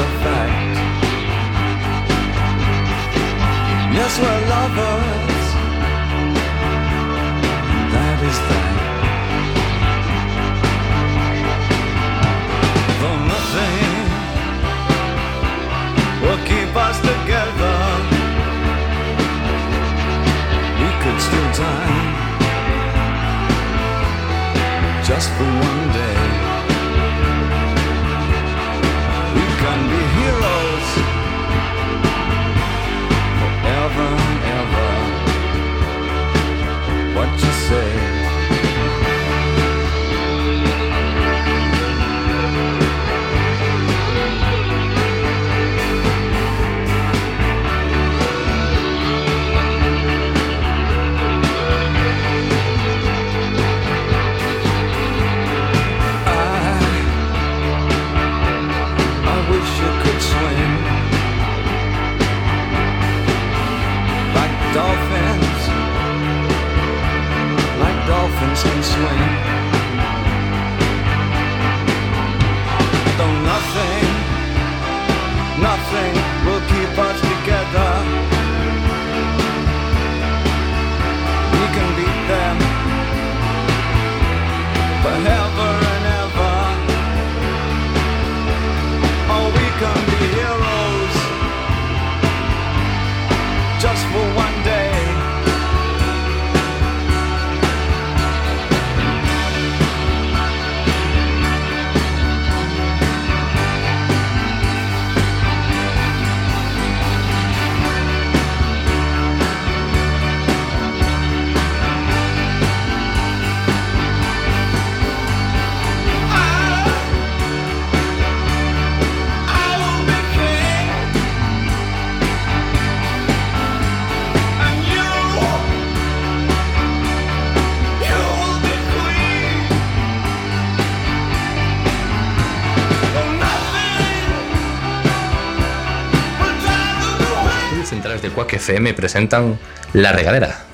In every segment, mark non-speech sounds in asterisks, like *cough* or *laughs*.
a fact. Yes, we're lovers. FM presentan La Regadera.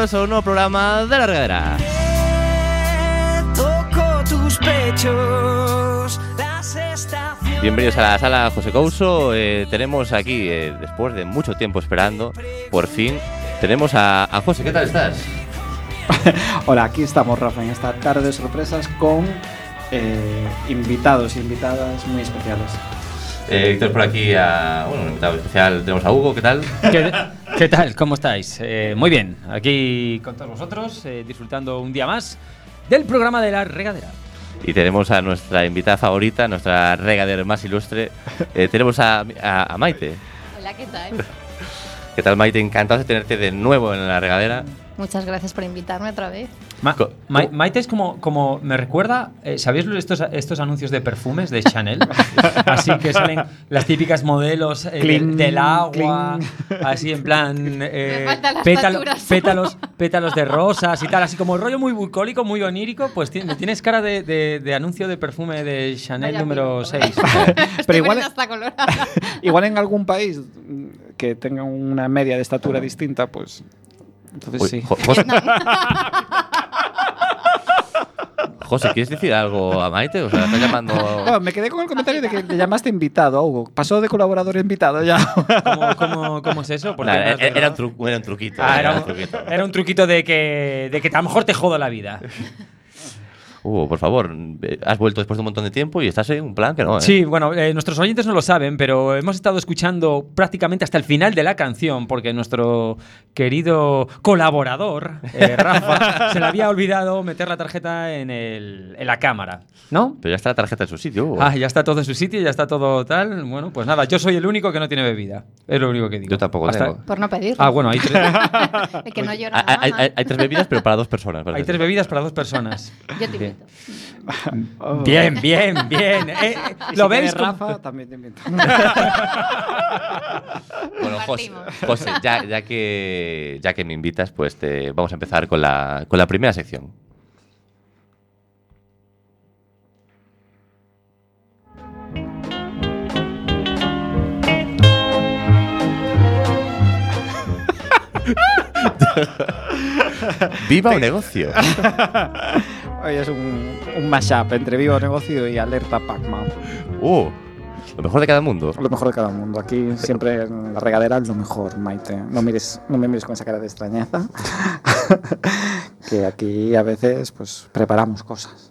Bienvenidos a un nuevo programa de La Regadera. Toco tus pechos, las estaciones Bienvenidos a la sala José Couso. Eh, tenemos aquí, eh, después de mucho tiempo esperando, por fin, tenemos a, a José. ¿Qué tal estás? *laughs* Hola, aquí estamos, Rafa, en esta tarde de sorpresas con eh, invitados y invitadas muy especiales. Eh, tenemos por aquí a bueno, un invitado especial. Tenemos a Hugo. ¿Qué tal? ¿Qué, qué tal? ¿Cómo estáis? Eh, muy bien, aquí con todos vosotros, eh, disfrutando un día más del programa de la regadera. Y tenemos a nuestra invitada favorita, nuestra regadera más ilustre. *laughs* Eh, tenemos a, a- a Maite. Hola, ¿qué tal? ¿Qué tal, Maite? Encantado de tenerte de nuevo en la regadera. Muchas gracias por invitarme otra vez. Ma- Co- Ma- co- Maite es como, como me recuerda, eh, ¿sabéis estos, estos anuncios de perfumes de Chanel? *laughs* así que salen las típicas modelos eh, del- agua, cling. así en plan eh, pétalo- pétalos, pétalos de rosas y tal, así como el rollo muy bucólico, muy onírico, pues ti- tienes cara de, de- de anuncio de perfume de Chanel Vaya número piropo, 6. *laughs* Estoy igual-. *laughs* Igual en algún país que tenga una media de estatura distinta, pues entonces Uy, sí. Jo- José, *laughs* José, ¿quieres decir algo a Maite? O sea, estás llamando. No, me quedé con el comentario de que le llamaste invitado a Hugo. Pasó de colaborador a invitado ya. ¿Cómo, cómo, cómo es eso? Nah, era, era un era truquito. Ah, era era, un truquito. era un truquito de que, de que a lo mejor te jodo la vida. Hugo, por favor, has vuelto después de un montón de tiempo y estás en un plan que no. ¿eh? Sí, bueno, eh, nuestros oyentes no lo saben, pero hemos estado escuchando prácticamente hasta el final de la canción porque nuestro querido colaborador, eh, *laughs* Rafa, se le había olvidado meter la tarjeta en, el- en la cámara, ¿no? Pero ya está la tarjeta en su sitio. Hugo. Ah, ya está todo en su sitio, ya está todo tal. Bueno, pues nada, yo soy el único que no tiene bebida. Es lo único que digo. Yo tampoco tengo. Por no pedirlo. Ah, bueno, hay tres, *laughs* *laughs* que no llora hay, no hay- mama. hay- hay tres bebidas, pero para dos personas. hay tres bebidas para dos personas. Yo te Bien. Oh. *laughs* Bien, bien, bien. *laughs* Eh, Y ¿Lo si veis? Rafa, también te invito. *laughs* Bueno, José. José, ya, ya que, ya que me invitas, pues te, vamos a empezar con la, con la primera sección. ¡Viva un negocio! Hoy es un, un mashup entre Vivo Negocio y Alerta Pac-Man. ¡Uh! Lo mejor de cada mundo. Lo mejor de cada mundo. Aquí siempre en la regadera lo mejor, Maite. No, mires, no me mires con esa cara de extrañeza. *laughs* que aquí a veces pues preparamos cosas.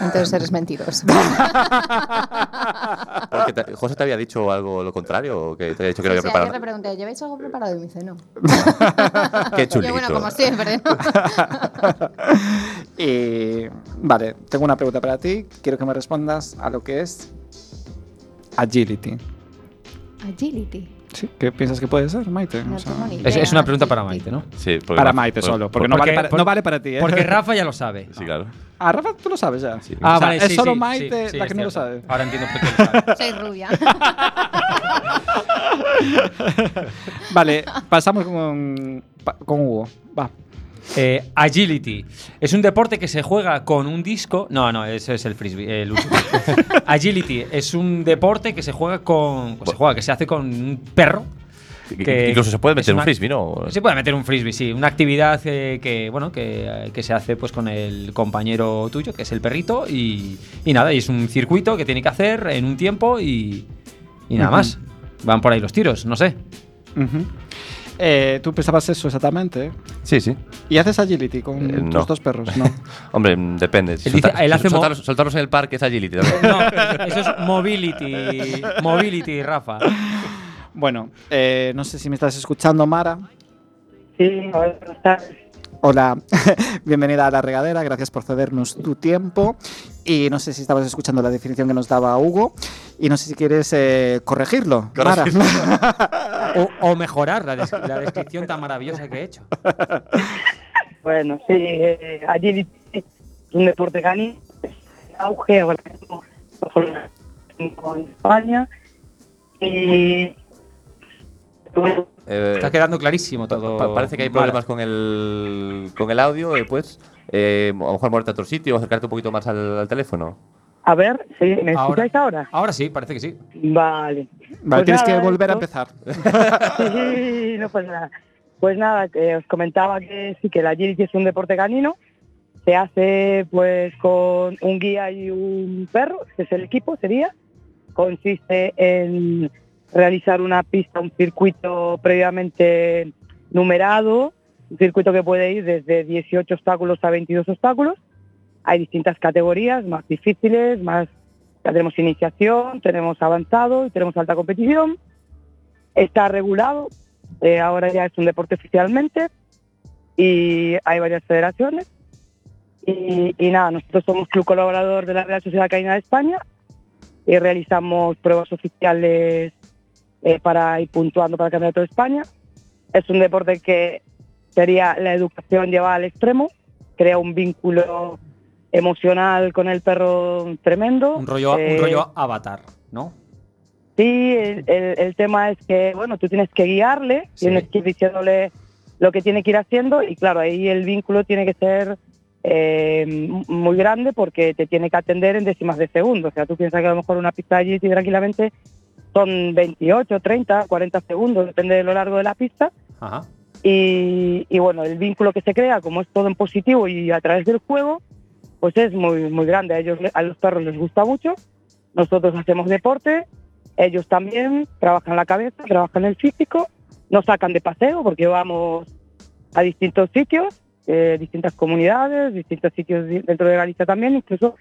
Entonces eres mentiroso. *laughs* Porque te- ¿José te había dicho algo lo contrario? ¿O que te había dicho que lo Sí, había sí, ayer le preparado? pregunté, ¿lleváis algo preparado? Y me dice, no. *laughs* ¡Qué chulito! Yo, bueno, como siempre, ¿no? Y vale, tengo una pregunta para ti. Quiero que me respondas a lo que es agility. Agility. ¿Sí? ¿Qué piensas que puede ser, Maite? No O sea, tengo ni Es, una pregunta para Maite, ¿no? Sí, porque para Maite por- solo, porque, por- no, vale para, por- no vale para ti. ¿eh? Porque Rafa ya lo sabe. Sí, claro. Ah, Rafa, tú lo sabes ya. Sí. Ah, O sea, vale, es sí, solo sí, Maite sí, sí, la que no lo sabe. Ahora entiendo por qué lo sabe. *laughs* Soy rubia. *laughs* Vale, pasamos con, con Hugo. Va. Eh, agility. Es un deporte que se juega con un disco. No, no, ese es el frisbee. el *laughs* agility es un deporte que se juega con. Se juega, que se hace con un perro. que Incluso se puede meter un frisbee, ¿no? Se puede meter un frisbee, sí. Una actividad eh, que, bueno, que, eh, que se hace pues con el compañero tuyo, que es el perrito, y, y nada, y es un circuito que tiene que hacer en un tiempo y, y nada más. Van por ahí los tiros, no sé. Ujú. Eh, Tú pensabas eso exactamente. Sí, sí. ¿Y haces agility con Eh, tus no. dos perros? No. *laughs* Hombre, mm, depende. Si Él dice- solta- él hace soltarlos, en el parque es agility. *laughs* No, eso es mobility. Mobility, Rafa. bueno, eh, no sé si me estás escuchando, Mara. Sí, hola, buenas tardes. Hola, *laughs* bienvenida a la regadera, gracias por cedernos tu tiempo. Y no sé si estabas escuchando la definición que nos daba Hugo. Y no sé si quieres eh, corregirlo, Mara. *laughs* O, o mejorar la, des- la descripción tan maravillosa que he hecho. *laughs* Bueno, sí, eh, es un deporte canino, es auge ahora mismo en España. Y Eh, Está quedando clarísimo todo. pa- parece que hay problemas con el, con el audio. eh, pues, eh, a lo mejor moverte a otro sitio o acercarte un poquito más al, al teléfono. a ver, ¿sí? ¿me Ahora. escucháis ahora? Ahora sí, parece que sí. Vale. Vale, Pues tienes nada, que volver a empezar. *laughs* Sí, no pasa nada. Pues nada, que os comentaba que sí, que el agility es un deporte canino. Se hace pues con un guía y un perro, que es el equipo, sería. consiste en realizar una pista, un circuito previamente numerado, un circuito que puede ir desde 18 obstáculos a 22 obstáculos. Hay distintas categorías, más difíciles, más ya tenemos iniciación, tenemos avanzado y tenemos alta competición. Está regulado, eh, ahora ya es un deporte oficialmente y hay varias federaciones. Y, nada, nosotros somos club colaborador de la Real Sociedad Canina de España y realizamos pruebas oficiales eh, para ir puntuando para el Campeonato de España. Es un deporte que sería la educación llevada al extremo, crea un vínculo emocional con el perro tremendo. Un rollo, Eh, un rollo avatar, ¿no? Sí, el, el- el tema es que, bueno, tú tienes que guiarle, Sí. tienes que ir diciéndole lo que tiene que ir haciendo y claro, ahí el vínculo tiene que ser eh, muy grande porque te tiene que atender en décimas de segundo. O sea, tú piensas que a lo mejor una pista GT tranquilamente son 28, 30, 40 segundos, depende de lo largo de la pista. Ajá. Y, bueno, el vínculo que se crea, como es todo en positivo y a través del juego, pues es muy, muy grande. A ellos, a los perros les gusta mucho. Nosotros hacemos deporte, ellos también trabajan la cabeza, trabajan el físico, nos sacan de paseo porque vamos a distintos sitios, eh, distintas comunidades, distintos sitios dentro de Galicia también, incluso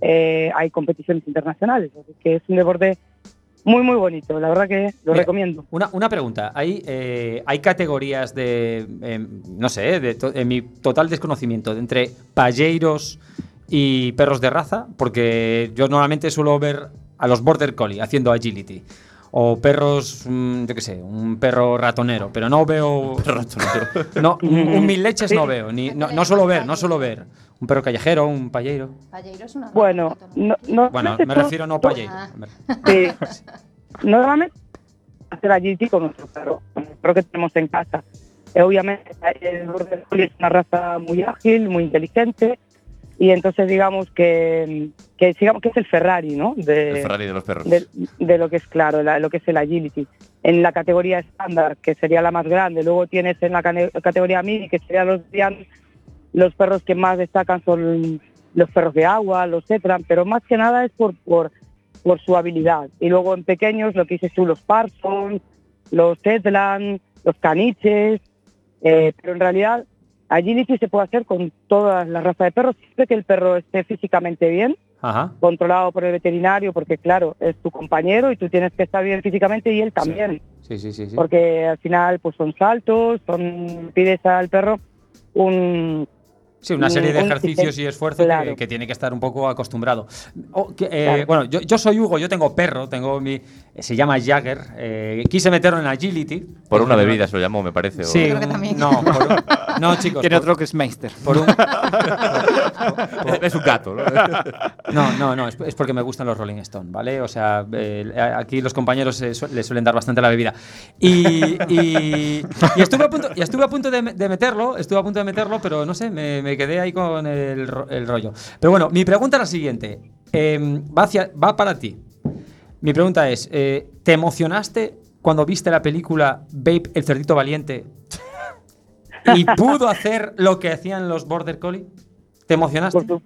eh, hay competiciones internacionales. Así que es un deporte muy, muy bonito. La verdad que lo Mira, recomiendo. Una, una pregunta. ¿Hay, eh, ¿Hay categorías de, em, no sé, de to- en mi total desconocimiento, de entre payeiros y perros de raza? Porque yo normalmente suelo ver a los Border Collie haciendo agility. O perros, mm, yo qué sé, un perro ratonero, pero no veo... *laughs* No, un, un mil leches no veo, ni, no, no suelo ver, no suelo ver. Un perro callejero, un payeiro. Palleiro es una Bueno, no, no- Bueno, me refiero no payeiro. Ah. Sí. Normalmente hacer agility con nuestro perro, con el perro que tenemos en casa. Eh, obviamente el Border Collie es una raza muy ágil, muy inteligente y entonces digamos que, que digamos que es el Ferrari, ¿no? De, El Ferrari de los perros. de, de lo que es claro, la- lo que es el agility. En la categoría estándar, que sería la más grande, luego tienes en la categoría mini, que serían los los perros que más destacan son los perros de agua, los Zetran, pero más que nada es por, por, por su habilidad. Y luego en pequeños, lo que dices tú, los Parsons, los Zetlan, los caniches, eh, pero en realidad agility se puede hacer con todas las razas de perros, siempre que el perro esté físicamente bien, Ajá. controlado por el veterinario, porque claro, es tu compañero y tú tienes que estar bien físicamente y él también, Sí, sí, sí. sí. porque al final pues son saltos, son pides al perro un Sí, una serie de ejercicios y esfuerzo que- claro. que, tiene que estar un poco acostumbrado. O que, eh, Claro. Bueno, yo, yo soy Hugo, yo tengo perro, tengo mi. se llama Jagger. eh, quise meterlo en agility. Por una bebida se lo llamó, me parece. o- Sí, Creo que también. no, por no, chicos. Tiene por- otro que es Meister. por un- *laughs* es un gato, ¿no? No, no, no, es, es porque me gustan los Rolling Stone, ¿vale? O sea, eh, aquí los compañeros eh, su- le suelen dar bastante la bebida. Y, y- y estuve a punto, y estuve a punto de, me- de meterlo, estuve a punto de meterlo, pero no sé, me, me quedé ahí con el, ro- el rollo. Pero bueno, mi pregunta es la siguiente. Eh, va, hacia- va para ti. Mi pregunta es, eh, ¿te emocionaste cuando viste la película Babe, el cerdito valiente? ¿Y pudo hacer lo que hacían los Border Collie? ¿Te emocionaste? Por, su-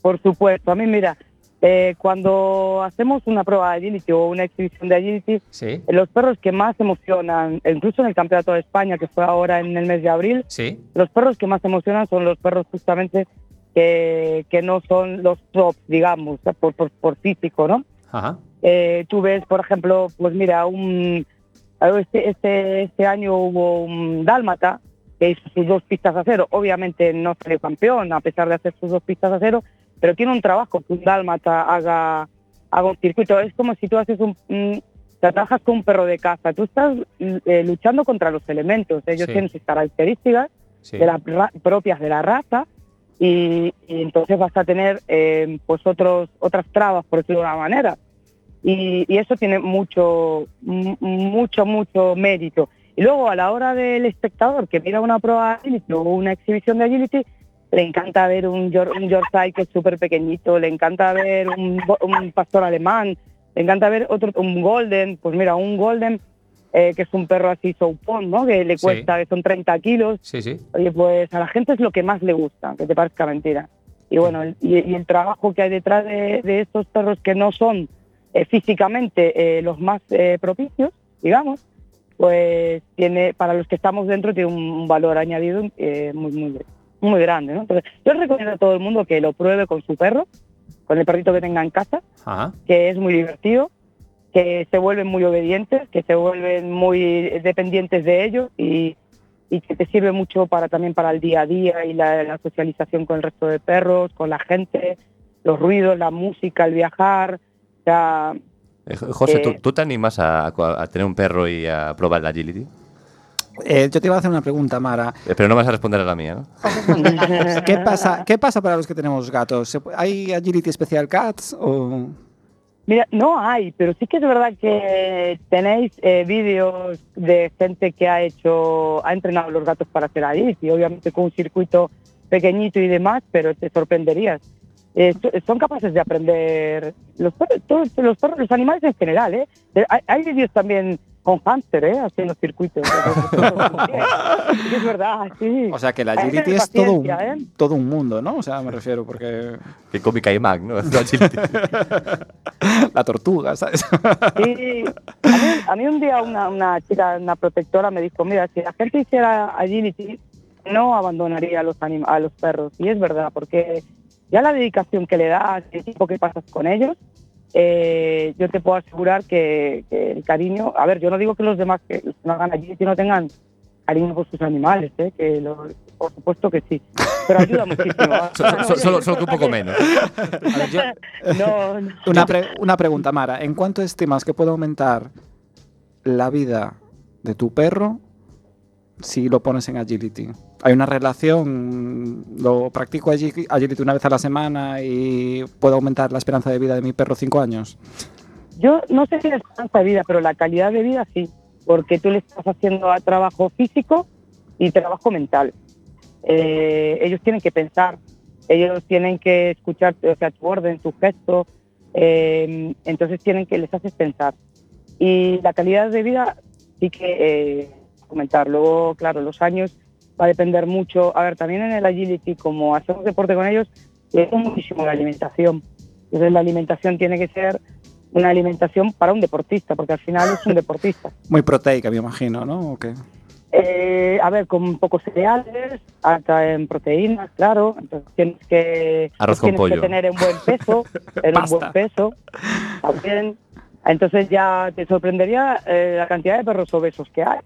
por supuesto. A mí, mira, eh, cuando hacemos una prueba de agility o una exhibición de agility, Sí, los perros que más emocionan, incluso en el Campeonato de España, que fue ahora en el mes de abril, sí. los perros que más emocionan son los perros justamente que, que no son los top, digamos, por, por, por físico, ¿no? Ajá. Eh, tú ves, por ejemplo, pues mira, un este, este, este año hubo un dálmata que hizo sus dos pistas a cero. Obviamente no salió campeón a pesar de hacer sus dos pistas a cero, pero tiene un trabajo que un dálmata haga, haga un circuito. Es como si tú haces un, un- trabajas con un perro de caza. Tú estás eh, luchando contra los elementos. Ellos Sí. tienen sus características Sí. de la propias de la raza y, y entonces vas a tener eh, pues otros otras trabas por decirlo de una manera y, y eso tiene mucho mu- mucho mucho mérito y luego a la hora del espectador que mira una prueba de agility o una exhibición de agility le encanta ver un, un Yorkshire que es súper pequeñito le encanta ver un, pastor alemán le encanta ver otro un golden pues mira un golden eh, que es un perro así soupón, ¿no? Que le Sí. cuesta, que son 30 kilos, Sí, sí. Oye, pues a la gente es lo que más le gusta, que te parezca mentira. Y bueno, el, y, y el trabajo que hay detrás de, de estos perros que no son eh, físicamente eh, los más propicios, digamos, pues tiene para los que estamos dentro tiene un, valor añadido eh, muy, muy, muy grande. ¿no? Entonces, yo recomiendo a todo el mundo que lo pruebe con su perro, con el perrito que tenga en casa, Ajá. que es muy divertido, que se vuelven muy obedientes, que se vuelven muy dependientes de ellos y, y que te sirve mucho para también para el día a día y la, la socialización con el resto de perros, con la gente, los ruidos, la música, el viajar. O sea, Jo- José, ¿tú, Eh, tú te animas a, a tener un perro y a probar la agility? Eh, yo te iba a hacer una pregunta, Mara. Eh, Pero no vas a responder a la mía, ¿no? *laughs* ¿Qué pasa, ¿Qué pasa para los que tenemos gatos? ¿Se pu- ¿Hay Agility Special Cats o...? Mira, no hay, pero sí que es verdad que tenéis eh, vídeos de gente que ha hecho, ha entrenado los gatos para hacer ahí, y obviamente con un circuito pequeñito y demás, pero te sorprenderías. Eh, so- son capaces de aprender los perros, todos los perros, los animales en general, ¿eh? Eh, Hay, hay vídeos también con hámster, ¿eh? Haciendo circuitos. *laughs* Sí que es verdad, sí. O sea, que la Agility es todo un, ¿eh? todo un mundo, ¿no? O sea, me refiero porque... Que cómica y Mac, ¿no? *laughs* *laughs* La tortuga, ¿sabes? Sí, a mí, a mí un día una, una chica, una protectora me dijo, mira, si la gente hiciera agility, no abandonaría a los, anim- a los perros. Y es verdad, porque ya la dedicación que le das, el tiempo que pasas con ellos, eh, yo te puedo asegurar que, que el cariño, a ver, yo no digo que los demás que los que no hagan agility no tengan cariño por sus animales, ¿eh? que lo- por supuesto que sí, pero ayuda muchísimo. So- *laughs* so- solo, solo que un poco menos. A ver, yo- *laughs* No, no. Una, pre- una pregunta, Mara. ¿En cuánto estimas que puede aumentar la vida de tu perro si lo pones en Agility? ¿Hay una relación? ¿Lo practico agi- Agility una vez a la semana y puedo aumentar la esperanza de vida de mi perro cinco años? Yo no sé si la esperanza de vida, pero la calidad de vida sí, porque tú le estás haciendo a trabajo físico y trabajo mental. Eh, ellos tienen que pensar, ellos tienen que escuchar o sea, tu orden, tu gesto, eh, entonces tienen que les haces pensar. Y la calidad de vida sí que eh, aumentar. Luego, claro, los años va a depender mucho. A ver, también en el agility, como hacemos deporte con ellos, es muchísimo la alimentación. Entonces la alimentación tiene que ser una alimentación para un deportista, porque al final es un deportista. Muy proteica, me imagino, ¿no? ¿O qué? Eh, a ver, con pocos cereales, alta en proteínas, claro. Entonces tienes que, Arroz con tienes pollo. que tener en buen peso, *laughs* en un buen peso, también. Entonces ya te sorprendería eh, la cantidad de perros obesos que hay.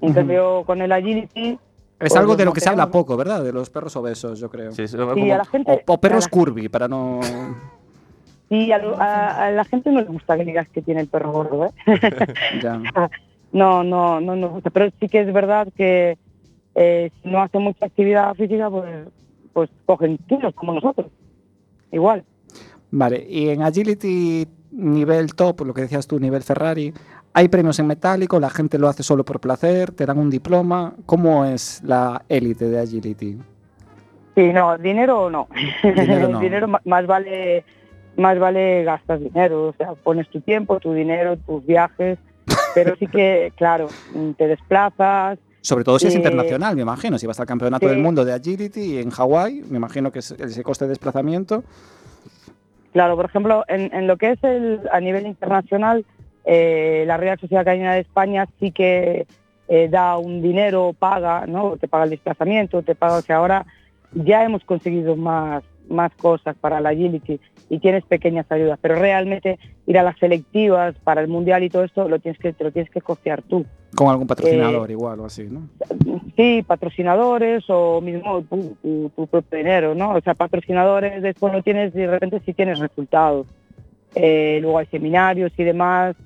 En Ujú. cambio, con el agility... Es algo de lo que se habla poco, ¿verdad? De los perros obesos, yo creo. Sí, es Y como- a la gente... O, o perros a la- curvy, para no... Y a, lo- a- a la gente no le gusta que digas que tiene el perro gordo, ¿eh? *laughs* ya. No, no, no nos gusta. Pero sí que es verdad que eh, si no hace mucha actividad física, pues, pues cogen kilos como nosotros. Igual. Vale, y en Agility nivel top, lo que decías tú, nivel Ferrari, hay premios en metálico, la gente lo hace solo por placer, te dan un diploma. ¿Cómo es la élite de Agility? Sí, no, dinero no. Dinero *laughs* no. dinero más vale, más vale gastas dinero. O sea, pones tu tiempo, tu dinero, tus viajes. Pero sí que, *laughs* claro, te desplazas. Sobre todo si es Eh, internacional, me imagino. Si vas al campeonato sí. del mundo de Agility en Hawái, me imagino que es ese coste de desplazamiento. Claro, por ejemplo, en, en lo que es el, a nivel internacional, eh, la Real Sociedad Canina de España sí que eh, da un dinero, paga, ¿no? Te paga el desplazamiento, te paga, o sea, ahora ya hemos conseguido más, más cosas para la agility y tienes pequeñas ayudas, pero realmente ir a las selectivas para el mundial y todo esto lo tienes que, te lo tienes que costear tú. Con algún patrocinador Eh, igual o así, ¿no? Sí, patrocinadores o mismo tu, tu- tu propio dinero, ¿no? O sea, patrocinadores después no tienes y de repente sí tienes resultados. Eh, luego hay seminarios y demás,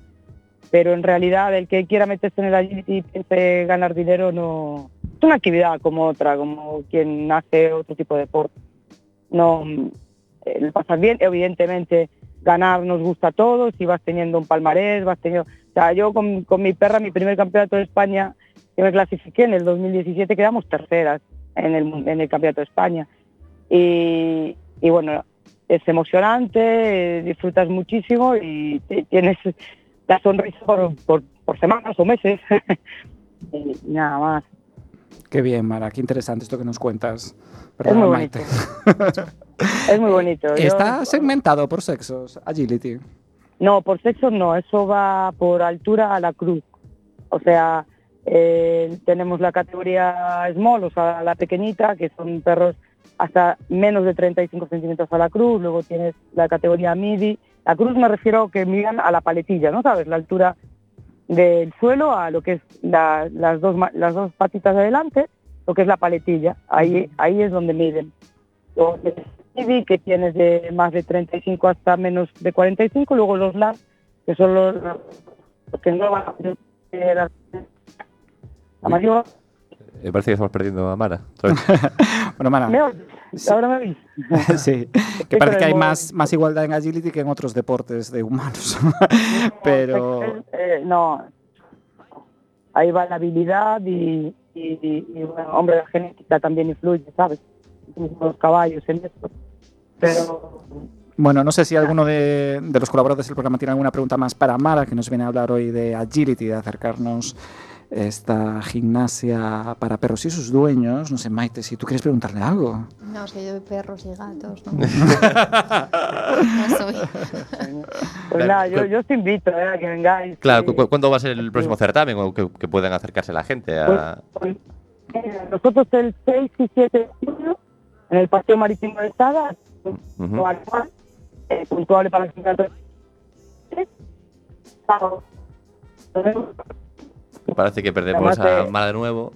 pero en realidad el que quiera meterse en el agility y piense ganar dinero no es una actividad como otra, como quien hace otro tipo de deporte. No, eh, lo pasas bien, evidentemente ganar nos gusta a todos y vas teniendo un palmarés, vas teniendo... O sea, yo con, mi perra, mi primer campeonato de España, que me clasifiqué en el 2017, quedamos terceras en el, el campeonato de España. Y, bueno, es emocionante, eh, disfrutas muchísimo y tienes la sonrisa por, por, por semanas o meses. *laughs* y nada más. Qué bien, Mara, qué interesante esto que nos cuentas. Es muy bonito. *laughs* Es muy bonito. Yo- ¿Está segmentado por sexos Agility? No, por sexo no, eso va por altura a la cruz. O sea, eh, tenemos la categoría small, o sea, la pequeñita, que son perros hasta menos de 35 centímetros a la cruz. Luego tienes la categoría midi. La cruz me refiero que midan a la paletilla, ¿no sabes? La altura del suelo a lo que es la- las, dos, ma- las dos patitas de adelante, lo que es la paletilla. Ahí, ahí es donde miden. Tienes midi, que tienes de más de 35 hasta menos de 45. Luego los LAS, que son los, los que no van a la, la mayor. Me parece que estamos perdiendo a Mara. *laughs* Bueno, Mara, ¿Me oyes? ¿Ahora me oís? *laughs* sí, *laughs* que Sí, parece que hay más, más igualdad en agility que en otros deportes de humanos. pero Eh, no, ahí va la habilidad y, y, y, y, bueno, hombre, la genética también influye, ¿sabes? Los caballos en esto. Pero bueno, no sé si alguno de, de los colaboradores del programa tiene alguna pregunta más para Mara, que nos viene a hablar hoy de agility, de acercarnos esta gimnasia para perros y sus dueños. No sé, Maite, si tú quieres preguntarle algo. No, soy yo de perros y gatos, ¿no? *laughs* no soy. pues nada, yo, yo os invito eh, a que vengáis. Claro, que- cu- cu- ¿cuándo va a ser el próximo certamen? O que, que puedan acercarse la gente a... pues, mira, nosotros el 6 y 7 de junio, en el Paseo Marítimo de Estada, Ujú. anual, eh, puntuable para el campeonato. Parece que perdemos Además, a Mara de nuevo.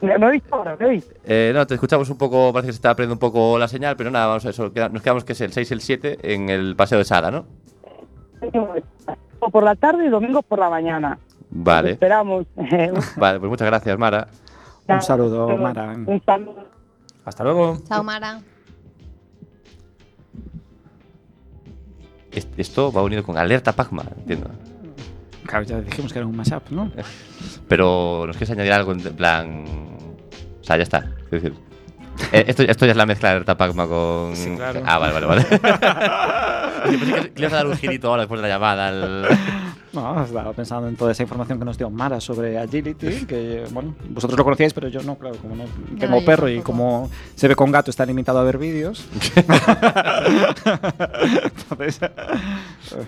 ¿Me, oís ahora? ¿Me oís? Eh, no, te escuchamos un poco, parece que se está perdiendo un poco la señal, pero nada, vamos a eso. Nos quedamos que es el 6 y el 7 en el Paseo de Sada, ¿no? por la tarde y domingo por la mañana. Vale, Esperamos. *laughs* vale, pues muchas gracias, Mara. Un saludo, Mara. Un saludo. Hasta luego. Chao, Mara. Es- Esto va unido con Alerta Pacma, entiendo. Claro, ya dijimos que era un mashup, ¿no? *laughs* Pero nos quieres añadir algo en plan. O sea, ya está. Es decir, eh, esto, esto ya es la mezcla de Alerta Pacma con. Sí, claro. Ah, vale, vale, vale. *laughs* *laughs* Le ibas a dar un girito ahora después de la llamada. al- No, estaba pensando en toda esa información que nos dio Mara sobre agility, que bueno, vosotros lo conocíais, pero yo no, claro, como no tengo perro y como se ve con gato está limitado a ver vídeos. *laughs* Entonces,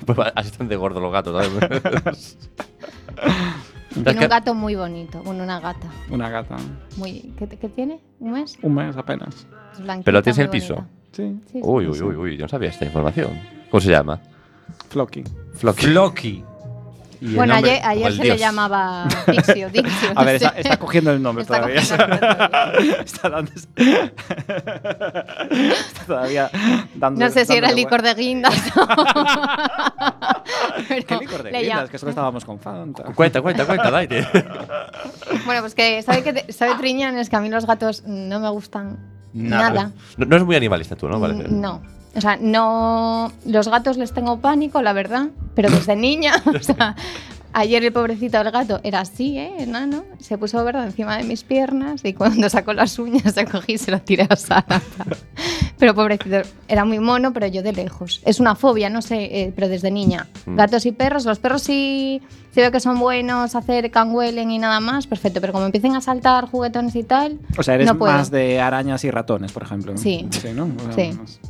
Pues así están de gordo los gatos, ¿sabes? *laughs* Tiene un gato muy bonito, bueno, una gata. una gata, Muy, ¿qué, qué tiene? ¿Un mes? un mes apenas. Blanquita, ¿Pero lo tienes en el piso? Sí, sí. Uy, uy, uy, uy, yo no sabía esta información. ¿Cómo se llama? Flocky. Flocky. Flocky. Y el Bueno, nombre- ayer, ayer el se dios. le llamaba *laughs* Dixio, Dixio. A ver, está, cogiendo el nombre Está todavía. el *laughs* está, dando, *laughs* está todavía dando. No sé si era dándole licor de guindas. ¿Qué licor de guindas? Que solo estábamos con Fanta. Cuenta, cuenta, cuenta, Daite. Bueno, pues que sabe que te- sabe Triñán es que a mí los gatos no me gustan Nada. nada. No, no es muy animalista tú, ¿no? Parece. Mm, No. O sea, no. Los gatos les tengo pánico, la verdad. Pero desde *laughs* niña. O sea, ayer el pobrecito del gato era así, ¿eh? Enano. Se puso verdad encima de mis piernas y cuando sacó las uñas se cogí y se lo tiré a Sara. Pero pobrecito, era muy mono, pero yo de lejos. Es una fobia, no sé, eh, pero desde niña. Mm. Gatos y perros, los perros sí, sí veo que son buenos, acercan, huelen y nada más, perfecto. Pero como empiecen a saltar juguetones y tal, O sea, eres no puedo. más de arañas y ratones, por ejemplo. Sí. Sí, ¿no? O sea, Sí. más-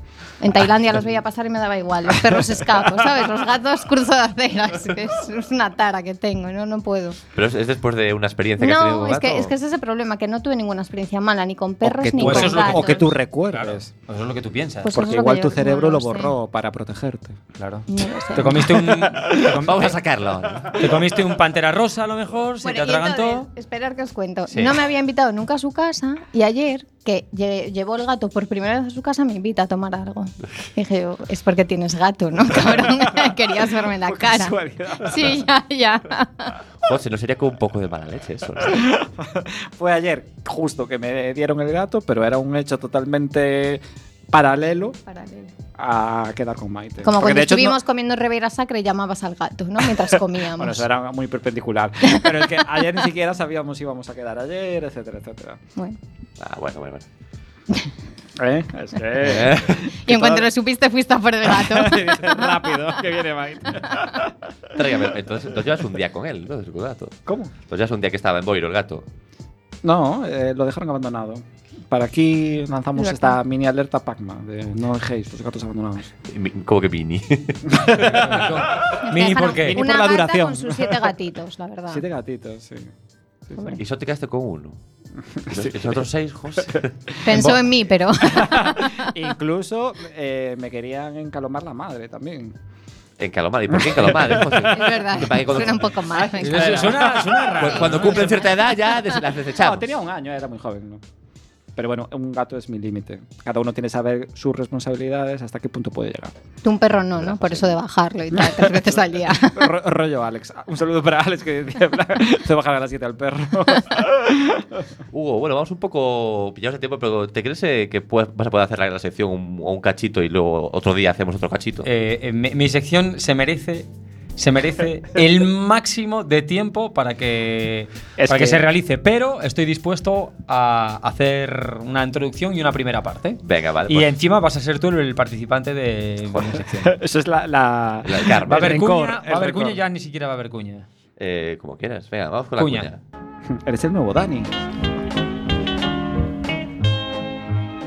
En Tailandia los veía pasar y me daba igual. Los perros escapo, ¿sabes? Los gatos cruzo de aceras. Es, es una tara que tengo, no, no puedo. Pero es, es después de una experiencia que has tenido No, con es gato. que, es que ese es el problema, que no tuve ninguna experiencia mala, ni con perros ni con eso es lo que- gatos. o que tú Claro. recuerdes. Eso es lo que tú piensas. Pues Porque igual tu cerebro no lo lo sé. borró para protegerte. claro. No. Te comiste un. te *laughs* com- Vamos a sacarlo. Te comiste un pantera rosa a lo mejor, se Bueno, te y atragantó. entonces, esperar que os cuento. Sí. No me había invitado nunca a su casa y ayer, que lle- llevó el gato por primera vez a su casa, me invita a tomar algo. Dije yo, es porque tienes gato, ¿no, cabrón? *laughs* Querías verme la Por cara. casualidad. Sí, ya, ya. José, no sería con un poco de mala leche eso. ¿no? *laughs* Fue ayer justo que me dieron el gato, pero era un hecho totalmente paralelo Paralelo. a quedar con Maite. Como Porque cuando de hecho no- estuvimos comiendo Ribeira Sacra y llamabas al gato, ¿no? Mientras *laughs* comíamos. Bueno, eso era muy perpendicular. Pero es que ayer ni siquiera sabíamos si íbamos a quedar ayer, etcétera, etcétera. Bueno. Ah, bueno, bueno, bueno. *laughs* ¿Eh? Es que... Eh, Y en cuanto lo supiste, fuiste a por el gato. *laughs* Rápido, que viene *laughs* tráigame. Entonces, entonces llevas un día con él, entonces, con el gato. ¿Cómo? Entonces llevas un día que estaba en Boiro el gato. No, eh, lo dejaron abandonado. para aquí lanzamos Es esta mini alerta Pacma de no dejéis los gatos abandonados. ¿Cómo que mini? Mini, ¿por qué? Mini por la duración. con sus siete gatitos, la verdad. Siete gatitos, sí. Sí, sí. y solo te quedaste con uno. *laughs* ¿Y los, otros seis, José? *laughs* Pensó en mí, pero *laughs* Incluso eh, me querían encalomar la madre también. En Calomar. ¿Y por qué en Calomar, eh, José? es verdad. Cuando- Suena un poco mal. me Eso encanta. Suena, suena raro. Cuando cumplen cierta edad ya des- las No, desechamos. tenía un año, era muy joven, ¿no? Pero bueno, un gato es mi límite. Cada uno tiene que saber sus responsabilidades hasta qué punto puede llegar. Tú un perro no, ¿no? Por eso de bajarlo y tal, *laughs* tres veces al día. Ro- rollo Alex. Un saludo para Alex que decía, te bajar a las 7 al perro. *laughs* Hugo, bueno, vamos un poco pillados de tiempo, pero ¿te crees eh, que puedes- vas a poder hacer la, la sección un, o un cachito y luego otro día hacemos otro cachito? Eh, eh, mi, mi sección se merece se merece el máximo de tiempo para que Es para que, que- se realice, pero estoy dispuesto a hacer una introducción y una primera parte. Venga, vale. Y pues, encima vas a ser tú el participante de, de mi sección. *laughs* Eso es la. la, La. Va a haber cuña, va a haber cuña, ya ni siquiera va a haber cuña. eh, como quieras. Venga, vamos con la Cuña. cuña. *laughs* Eres el nuevo Dani.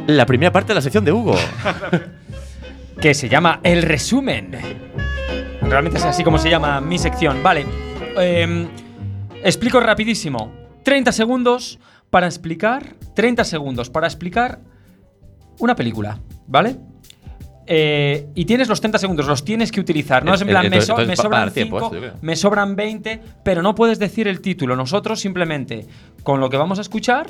La primera parte de la sección de Hugo. *laughs* que se llama El Resumen. Realmente es así como se llama mi sección. Vale. em, explico rapidísimo. 30 segundos para explicar. 30 segundos para explicar una película. ¿Vale? Eh, y tienes los 30 segundos, los tienes que utilizar. No es en Eh, plan, me, so- me a sobran dar tiempo 5, esto, yo creo. me sobran 20, pero no puedes decir el título. Nosotros simplemente, con lo que vamos a escuchar,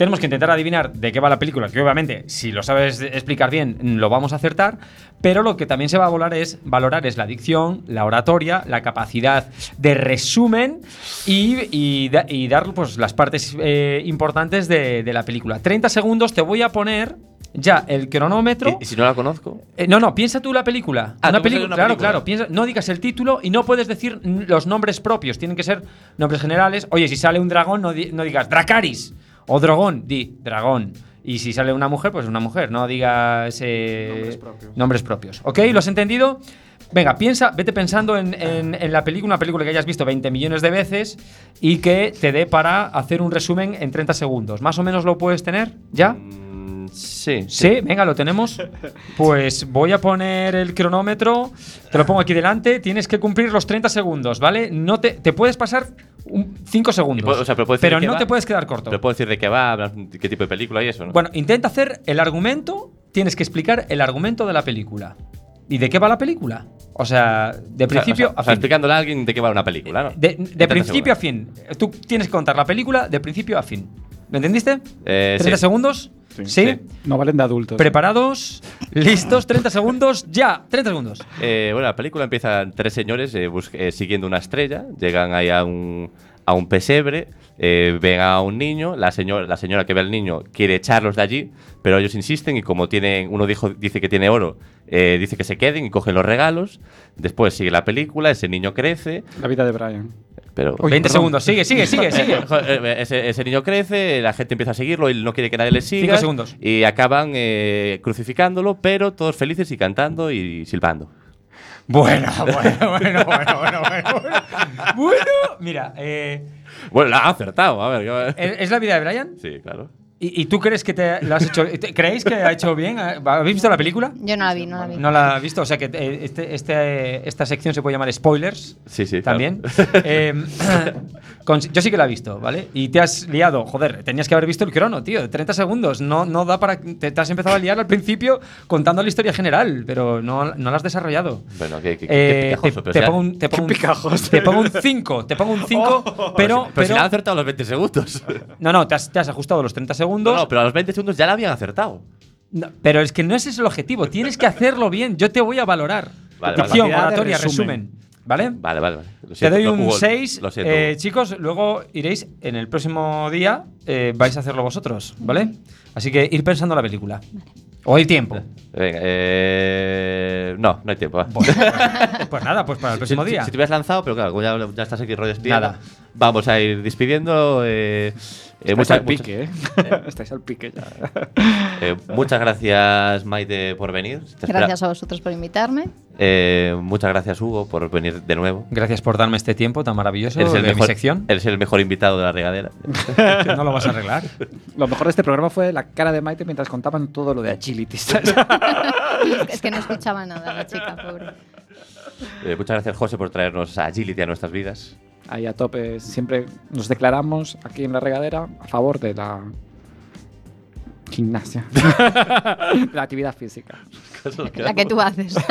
tenemos que intentar adivinar de qué va la película, que obviamente, si lo sabes explicar bien, lo vamos a acertar, pero lo que también se va a valorar es, valorar es la dicción, la oratoria, la capacidad de resumen y, y da- y dar pues, las partes eh, importantes de, de la película. 30 segundos, te voy a poner ya el cronómetro. ¿Y, si no la conozco? Eh, no, no, piensa tú la película. Ah, una película, una claro, película. claro. Piensa, no digas el título y no puedes decir los nombres propios. Tienen que ser nombres generales. Oye, si sale un dragón, no, di- no digas Dracaris o Dragón, di dragón. Y si sale una mujer, pues una mujer. No digas eh, Nombres propios. nombres propios. ¿Ok? ¿Lo has entendido? Venga, piensa, vete pensando en, en- en la película, una película que hayas visto 20 millones de veces y que te dé para hacer un resumen en 30 segundos. ¿Más o menos lo puedes tener? ¿ya? Mm, sí. Sí, venga, lo tenemos. Pues voy a poner el cronómetro, te lo pongo aquí delante, tienes que cumplir los 30 segundos, ¿vale? No te, te puedes pasar 5 segundos. puedo- o sea, pero no va. te puedes quedar corto. Pero puedo decir de qué va, qué tipo de película y eso, ¿no? Bueno, intenta hacer el argumento, tienes que explicar el argumento de la película. ¿Y de qué va la película? O sea, de O sea, principio o sea, a fin. explicándole a alguien de qué va una película, ¿no? De, En de 30 principio a fin. Tú tienes que contar la película de principio a fin. ¿Me entendiste? Eh, 30 sí. segundos. Sí. ¿Sí? No valen de adultos. Preparados, listos, 30 segundos, ya, 30 segundos. Eh, bueno, la película empieza tres señores eh, bus- eh, siguiendo una estrella, llegan ahí a un, a un pesebre, eh, ven a un niño, la, señora la señora que ve al niño quiere echarlos de allí, pero ellos insisten y como tienen, uno dijo, dice que tiene oro, eh, dice que se queden y cogen los regalos, después sigue la película, ese niño crece, La vida de Brian. Pero... 20 perdón. segundos, sigue, sigue, sigue, sigue. *laughs* Eh, ese, ese niño crece, la gente empieza a seguirlo, él no quiere que nadie le siga. Cinco segundos. Y acaban eh, crucificándolo, pero todos felices y cantando y silbando. Bueno, *laughs* bueno, bueno, bueno, bueno, bueno. Bueno, mira, eh, Bueno, la ha acertado, a ver. ¿qué- ¿es es la vida de Brian? Sí, claro. ¿Y, y tú crees que te lo has hecho? ¿Creéis que ha hecho bien? ¿Habéis visto la película? Yo no la vi, no la vi. No la has visto, o sea que eh, este, este- esta sección se puede llamar spoilers. Sí, sí. claro. También. *laughs* Eh, *coughs* con- yo sí que la he visto, ¿vale? Y te has liado, joder, tenías que haber visto el crono, tío, de 30 segundos. No, no da para. Te, te has empezado a liar al principio contando la historia general, pero no, no la has desarrollado. Bueno, qué, qué- qué Eh, picajoso, te, pero te si pongo un, te pongo un- picajoso. te pongo un 5, te pongo un 5, *laughs* pero, pero si pero- la han acertado los 20 segundos. no, no, te has, te has ajustado los 30 no, segundos. no, pero a los 20 segundos ya la habían acertado. No, pero es que no ese es el objetivo, tienes que hacerlo bien, yo te voy a valorar. Vale, vale. oratoria, resumen. ¿Vale? Vale, vale, vale. Lo Te doy un Hugo, 6. Lo siento. Eh, chicos, luego iréis en el próximo día, eh, vais a hacerlo vosotros, ¿vale? Así que ir pensando la película. O hay tiempo. Venga, eh, no, no hay tiempo. Bueno, *laughs* pues nada, pues para el próximo si, día. Si, te hubieras lanzado, pero claro, como ya, ya estás aquí rollo espía. Nada. vamos a ir despidiendo. eh, eh, Estáis mucha- al pique, ¿eh? *laughs* Estáis al pique ya. eh, muchas gracias, Maite, por venir. Te espera- Gracias a vosotros por invitarme. Eh, muchas gracias, Hugo, por venir de nuevo. Gracias por darme este tiempo tan maravilloso Eres el, de mejor, mi sección. eres el mejor invitado de la regadera. *laughs* no lo vas a arreglar. Lo mejor de este programa fue la cara de Maite mientras contaban todo lo de agility. *laughs* Es que no escuchaba nada la chica, pobre. Eh, muchas gracias, José, por traernos agility a nuestras vidas. Ahí a tope. Siempre nos declaramos aquí en la regadera a favor de la gimnasia. *laughs* de la actividad física. La que tú haces. *laughs*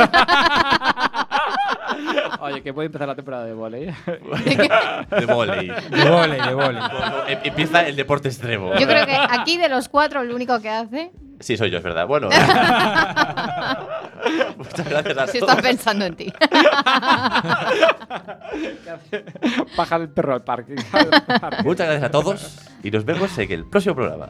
Oye, que puede empezar la temporada de volei. De volei. De volei, de volei. Em- Empieza el deporte extremo. Yo creo que aquí de los cuatro, el único que hace. Sí, soy yo, es verdad. Bueno. *laughs* muchas gracias a Si todos. está pensando en ti. *laughs* Baja el perro al parque. Muchas gracias a todos y nos vemos en el próximo programa.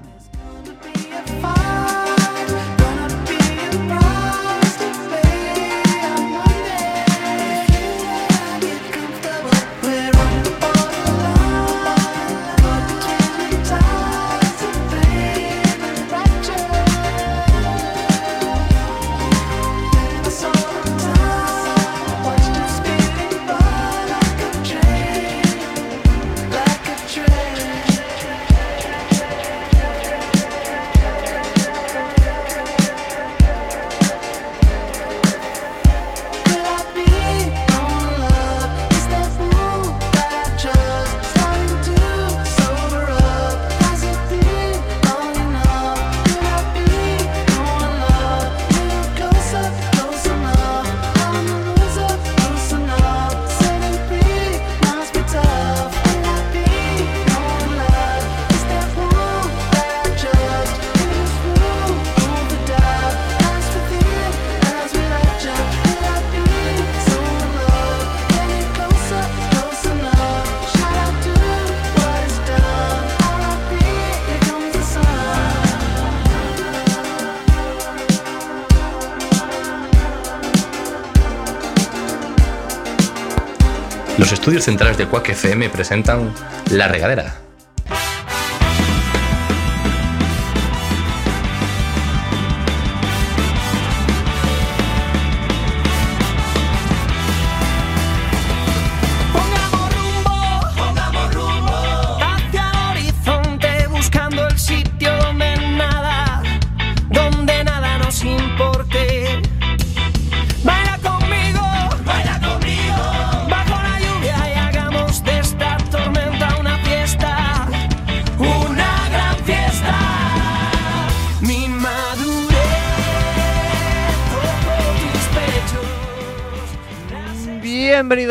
Estudios centrales de Quack FM presentan La Regadera.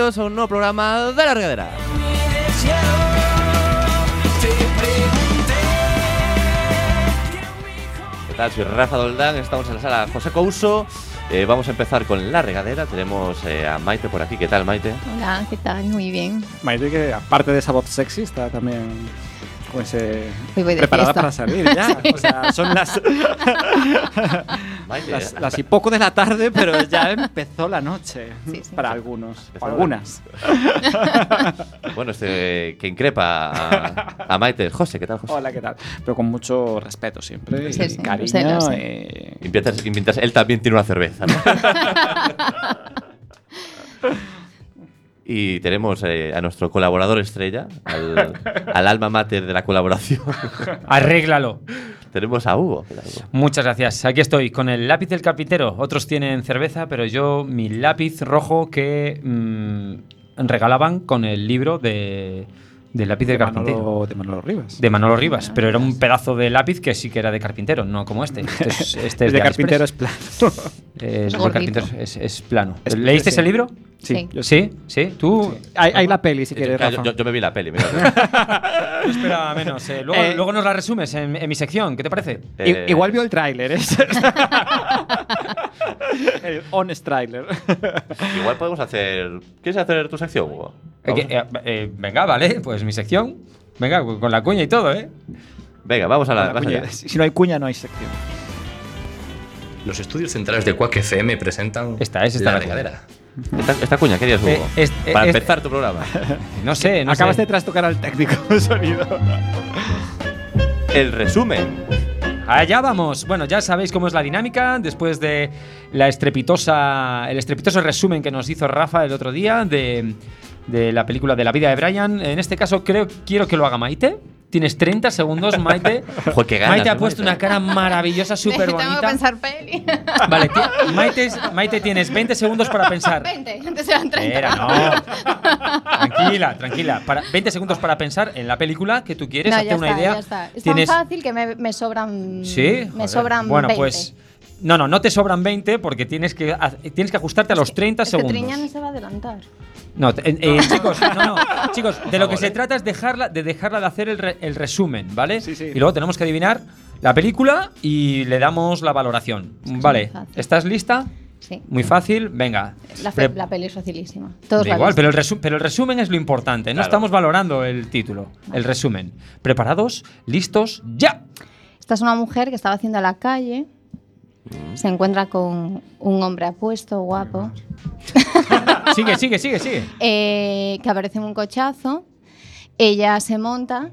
Bienvenidos a un nuevo programa de La Regadera. ¿Qué tal? Soy Rafa Doldán, estamos en la sala José Couso. Eh, vamos a empezar con la regadera. Tenemos eh, a Maite por aquí. ¿Qué tal, Maite? Hola, ¿qué tal? Muy bien. Maite, que aparte de esa voz sexy, está también voy de preparada fiesta. para salir ya. *laughs* O sea, son *laughs* las. Eh, las y poco de la tarde, pero ya empezó la noche. Sí, sí. Para algunos. O algunas. *laughs* Bueno, este que increpa a, a Maite José. ¿Qué tal, José? Hola, ¿qué tal? Pero con mucho respeto siempre. Sí, y cariño. sé, lo sé. eh, Y mientras, y mientras él también tiene una cerveza, ¿no? Y tenemos eh, a nuestro colaborador estrella, al, *laughs* al alma mater de la colaboración. *laughs* Arréglalo. tenemos a Hugo. Muchas gracias. Aquí estoy con el lápiz del carpintero. Otros tienen cerveza, pero yo mi lápiz rojo que mm, regalaban con el libro de, del lápiz del de, carpintero. Manolo, de Manolo Rivas. De Manolo Rivas, pero era un pedazo de lápiz que sí que era de carpintero, no como este. Este es, *laughs* este es El de de carpintero es plano. De carpintero es, es plano. Es- ¿Leíste sí. ese libro? Sí. yo Sí, sí. Tú. Hay, hay la peli, si quieres, Yo, Rafa. yo- yo me vi la peli. mira. *laughs* Espera menos. eh, Luego, Eh, luego nos la resumes en, en mi sección. ¿Qué te parece? Eh, Igual vio el tráiler, ¿eh? *laughs* el honest tráiler. Igual podemos hacer. ¿Quieres hacer tu sección, Hugo? Eh, eh, eh, venga, vale, pues mi sección. Venga, con la cuña y todo, ¿eh? Venga, vamos a la. La cuña. si no hay cuña, no hay sección. Los estudios centrales de Quack FM presentan Esta es, esta La la cuña. Esta, esta cuña, ¿qué Hugo? Eh, es- eh, Para es- empezar tu programa. *laughs* No sé, no Acabas sé. de trastocar al técnico de sonido. El resumen. Allá vamos. Bueno, ya sabéis cómo es la dinámica. Después de la estrepitosa, el estrepitoso resumen que nos hizo Rafa el otro día de, de la película de la vida de Brian. En este caso, creo quiero que lo haga Maite. Tienes 30 segundos, Maite. *laughs* Joder, qué ganas, Maite ha ¿no, puesto Maite? una cara maravillosa, súper Tengo que bonita. pensar peli. *laughs* Vale, Maite, es- Maite, tienes 20 segundos para pensar. 20, antes eran 30. Espera, no. Tranquila, tranquila. Para, 20 segundos para pensar en la película que tú quieres, No, hazte una está, idea. ya está. Es Tienes, tan fácil que me, me sobran. Sí, Me joder. sobran Bueno, 20. pues. No, no, no te sobran 20 porque tienes que, tienes que ajustarte a los 30 Es que segundos. Triñán se va a adelantar. No, te- eh, eh, chicos, no, no, *laughs* chicos, de lo que se trata es dejarla, de dejarla de hacer el, re- el resumen, ¿vale? Sí, sí. Y luego tenemos que adivinar la película y le damos la valoración. Vale. ¿estás lista? Sí. Muy fácil, venga. La, fe- la peli es facilísima. Todos Da la igual, pero el, resu- pero el resumen es lo importante. No Claro. estamos valorando el título, el resumen. ¿Preparados? ¿Listos? ¡Ya! Esta es una mujer que estaba haciendo la calle. Se encuentra con un hombre apuesto, guapo, Sigue, sigue, sigue, sigue. eh, que aparece en un cochazo. Ella se monta,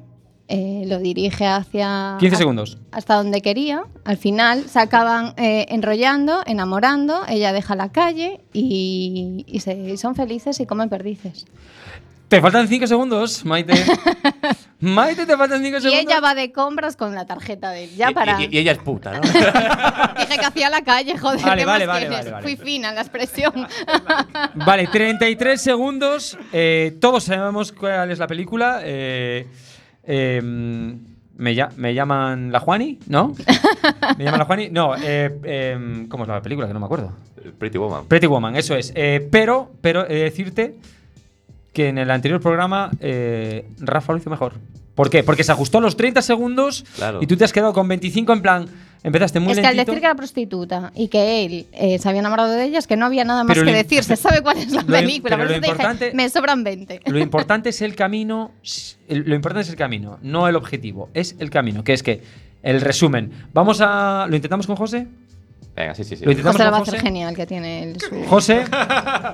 eh, lo dirige hacia. 15 a- segundos. Hasta donde quería. Al final se acaban eh, enrollando, enamorando. Ella deja la calle y, y se- y son felices y comen perdices. Te faltan 5 segundos, Maite. *laughs* Maite, te faltan 5 Y segundos. ella va de compras con la tarjeta de él. Ya Y- para. Y, y ella es puta, ¿no? *laughs* Dije que hacía la calle, joder. Vale, ¿qué vale, más vale, vale, vale. Fui fina en la expresión. *laughs* Vale, 33 segundos. Eh, todos sabemos cuál es la película. Eh, eh, me, lla- me llaman la Juani, ¿no? ¿Me llaman la Juani? No, eh, eh, ¿cómo es la película? Que no me acuerdo. Pretty Woman. Pretty Woman, eso es. Eh, pero, pero he de decirte que en el anterior programa eh, Rafa lo hizo mejor. ¿Por qué? Porque se ajustó a los 30 segundos Claro. y tú te has quedado con 25 en plan. Empezaste muy es que al decir que era prostituta y que él eh, se había enamorado de ella, es que no había nada más Pero que lo decir. Se sabe cuál es la *laughs* Lo película. pero Por lo eso te importante- dije, me sobran 20. Lo *laughs* importante es el camino. el- Lo importante es el camino, no el objetivo. Es el camino, que es que el resumen. Vamos a. ¿Lo intentamos con José? Venga, sí, sí, sí. Lo intentamos José lo va a con hacer José. genial, que tiene el su... José,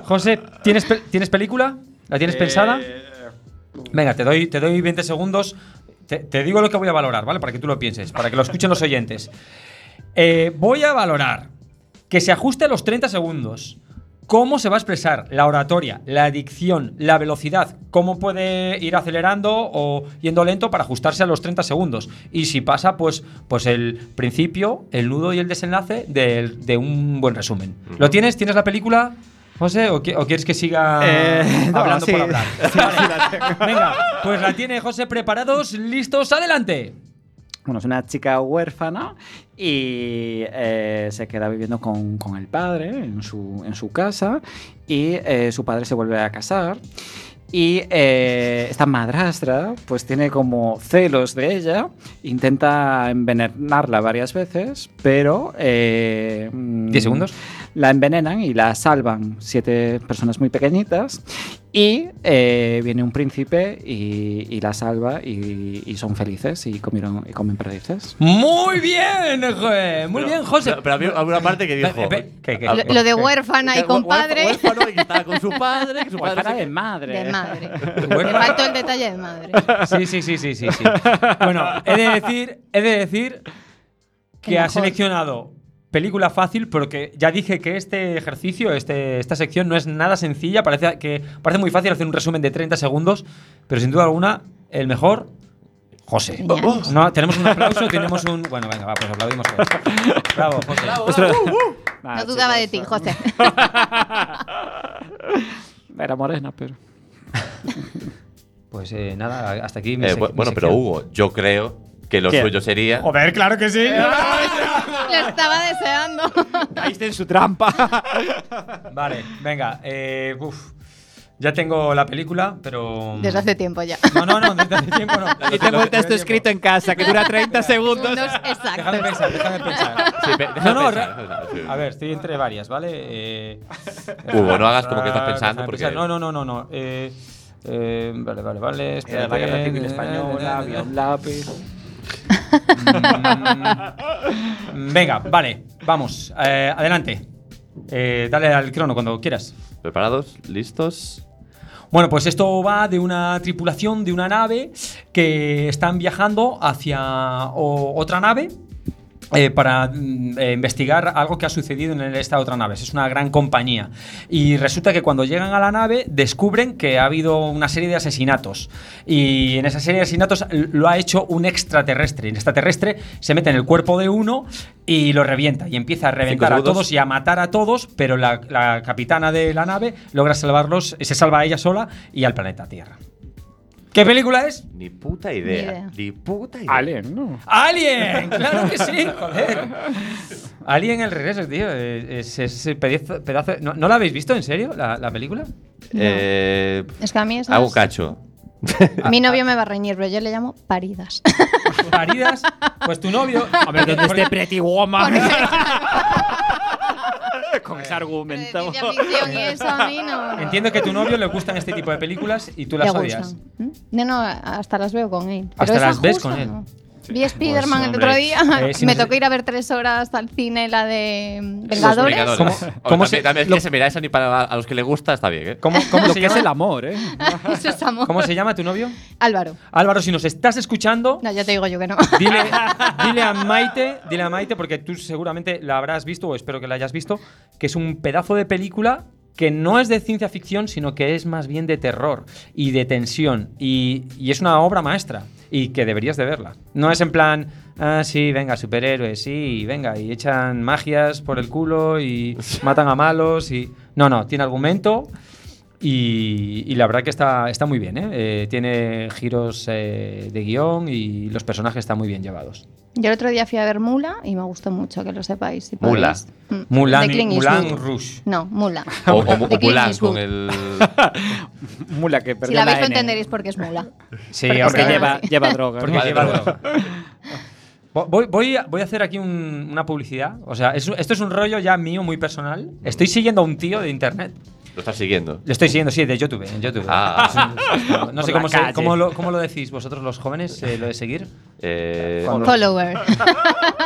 José, ¿tienes, pe- ¿tienes película? ¿La tienes pensada? Venga, te doy, te doy 20 segundos. Te, te digo lo que voy a valorar, ¿vale? Para que tú lo pienses, para que lo escuchen los oyentes. Eh, voy a valorar que se ajuste a los 30 segundos. ¿Cómo se va a expresar la oratoria, la dicción, la velocidad? ¿Cómo puede ir acelerando o yendo lento para ajustarse a los 30 segundos? Y si pasa, pues, pues el principio, el nudo y el desenlace del- de, un buen resumen. ¿Lo tienes? ¿Tienes la película, José? ¿O, qui- o quieres que siga Eh, no, hablando sí. por hablar? *laughs* *laughs* Venga, pues la tiene José preparados, listos, adelante. Bueno, es una chica huérfana y eh, se queda viviendo con, con el padre en su, en su casa y eh, su padre se vuelve a casar y eh, esta madrastra pues tiene como celos de ella, intenta envenenarla varias veces, pero... eh, mm, 10 segundos. La envenenan y la salvan siete personas muy pequeñitas y eh, viene un príncipe y, y la salva y, y son felices y, comieron, y comen perdices. Muy bien, joder. Muy bien, José. Pero, pero había alguna parte que dijo. Lo, lo de huérfana y que con huérf- padre. Huérfano y que estaba con su padre. Que su padre se- de madre. De madre. *laughs* Me faltó el detalle de madre. Sí, sí, sí, sí, sí, sí. Bueno, he de decir, he de decir *laughs* que ha seleccionado película fácil, pero que ya dije que este ejercicio, este, esta sección no es nada sencilla. Parece que parece muy fácil hacer un resumen de 30 segundos, pero sin duda alguna el mejor. José. No, tenemos un aplauso, tenemos un. Bueno, venga, va, pues aplaudimos. todos. Bravo, José. Nada, No dudaba de ti, José. *laughs* Era morena, pero... Pues eh, nada, hasta aquí mi Eh, bueno, pero. Hugo, yo creo que lo ¿Qué? suyo sería. Joder, claro que sí. Lo estaba deseando. Caíste en su trampa. *laughs* Vale, venga. Eh, uf. Ya tengo la película, pero. Desde hace tiempo ya. No, no, no, desde hace tiempo no. y tengo el texto escrito en casa que dura 30 segundos. Segundos Déjame pensar, déjame pensar. Sí, pe- No, déjame no, pensar, A ver, estoy entre varias, ¿vale? Eh, Hugo, no hagas como que estás pensando, porque-. No, no, no, no, no. Eh, eh, vale, vale, vale. Era espérate. la guerra civil española, había un lápiz. *laughs* Venga, vale, vamos. eh, adelante. Eh, dale al crono cuando quieras. ¿Preparados? ¿Listos? Bueno, pues esto va de una tripulación de una nave que están viajando hacia otra nave eh, para mm, eh, investigar algo que ha sucedido en esta otra nave. Es una gran compañía. Y resulta que cuando llegan a la nave descubren que ha habido una serie de asesinatos. Y en esa serie de asesinatos lo ha hecho un extraterrestre. El extraterrestre se mete en el cuerpo de uno y lo revienta. Y empieza a reventar a todos y a matar a todos, pero la, la capitana de la nave logra salvarlos, se salva a ella sola y al planeta Tierra. ¿Qué película es? Ni puta idea. idea. Ni puta idea. Alien, ¿no? ¡Alien! *laughs* ¡Claro que sí! ¡Joder! Alien el regreso, tío. Es, es ese pedazo. pedazo- ¿No, no la habéis visto en serio, la, la película? Eh, Es que a mí esas- hago cacho. *laughs* Mi novio me va a reñir, pero yo le llamo paridas. Paridas. Pues tu novio. Hombre, donde esté Pretty Woman. *laughs* *laughs* Con ese argumento. Ciencia ficción y eso a mí no. Entiendo que a tu novio le gustan este tipo de películas y tú las odias. ¿Mm? No, no, hasta las veo con él. Hasta las ves con él. No. Vi Spider-Man el hombre. otro día. Eh, *laughs* si me no tocó ir a ver tres horas al cine, la de Vengadores. Vengadores. ¿Cómo- cómo también, se- también es lo- que se mira esa ni para a los que le gusta está bien, ¿eh? ¿Cómo, cómo Lo se que es el llama? amor, ¿eh? *laughs* Eso es amor. ¿Cómo se llama tu novio? Álvaro. Álvaro, si nos estás escuchando, No, ya te digo yo que no. Dile, *laughs* dile a Maite, dile a Maite, porque tú seguramente la habrás visto, o espero que la hayas visto, que es un pedazo de película que no es de ciencia ficción, sino que es más bien de terror y de tensión. Y, y es una obra maestra. Y que deberías de verla. No es en plan, ah, sí, venga, superhéroes, sí, venga, y echan magias por el culo y *laughs* matan a malos y. No, no, tiene argumento. Y, y la verdad que está, está muy bien, ¿eh? Eh, tiene giros eh, de guion y los personajes están muy bien llevados. Yo el otro día fui a ver Mula y me gustó mucho, que lo sepáis. si Mula. Mm. Mulan, Mulan. Rush. No, Mula. O, Mulan con el. *laughs* Mula que Si perdió la veis lo entenderéis porque es Mula. Sí, Porque lleva, lleva *laughs* droga. porque ¿no? lleva droga. Vo- Voy, voy, a, voy a hacer aquí un- una publicidad. O sea, es- esto es un rollo ya mío muy personal. Estoy siguiendo a un tío de internet. Lo estás siguiendo. Le estoy siguiendo, sí, de YouTube. En YouTube. Ah. *laughs* *laughs* no Por sé cómo, se- cómo lo, cómo lo decís vosotros los jóvenes, eh, lo de seguir. Eh, Follower. *laughs*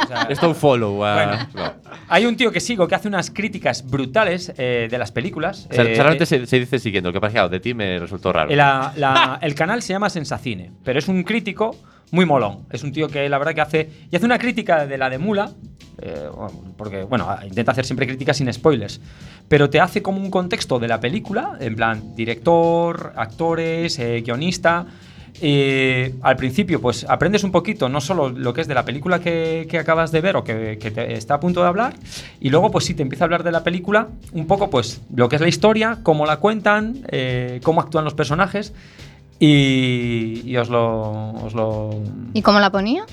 O sea, esto es un follow. a- Bueno. no. Hay un tío que sigo que hace unas críticas brutales eh, de las películas. O sea, Eh, solamente eh, se, se dice siguiendo. Que pasa de ti me resultó raro. la- la- el canal se llama Sensacine, pero es un crítico muy molón. Es un tío que la verdad que hace. Y hace una crítica de la de Mula. Eh, porque, bueno, intenta hacer siempre críticas sin spoilers. Pero te hace como un contexto de la película, en plan, director, actores, eh, guionista. Al principio, pues aprendes un poquito, no solo lo que es de la película que, acabas de ver o que, que te está a punto de hablar, y luego, pues sí, te empieza a hablar de la película, un poco, pues, lo que es la historia, cómo la cuentan, eh, cómo actúan los personajes, y, y os lo. Os lo ¿Y cómo la ponía?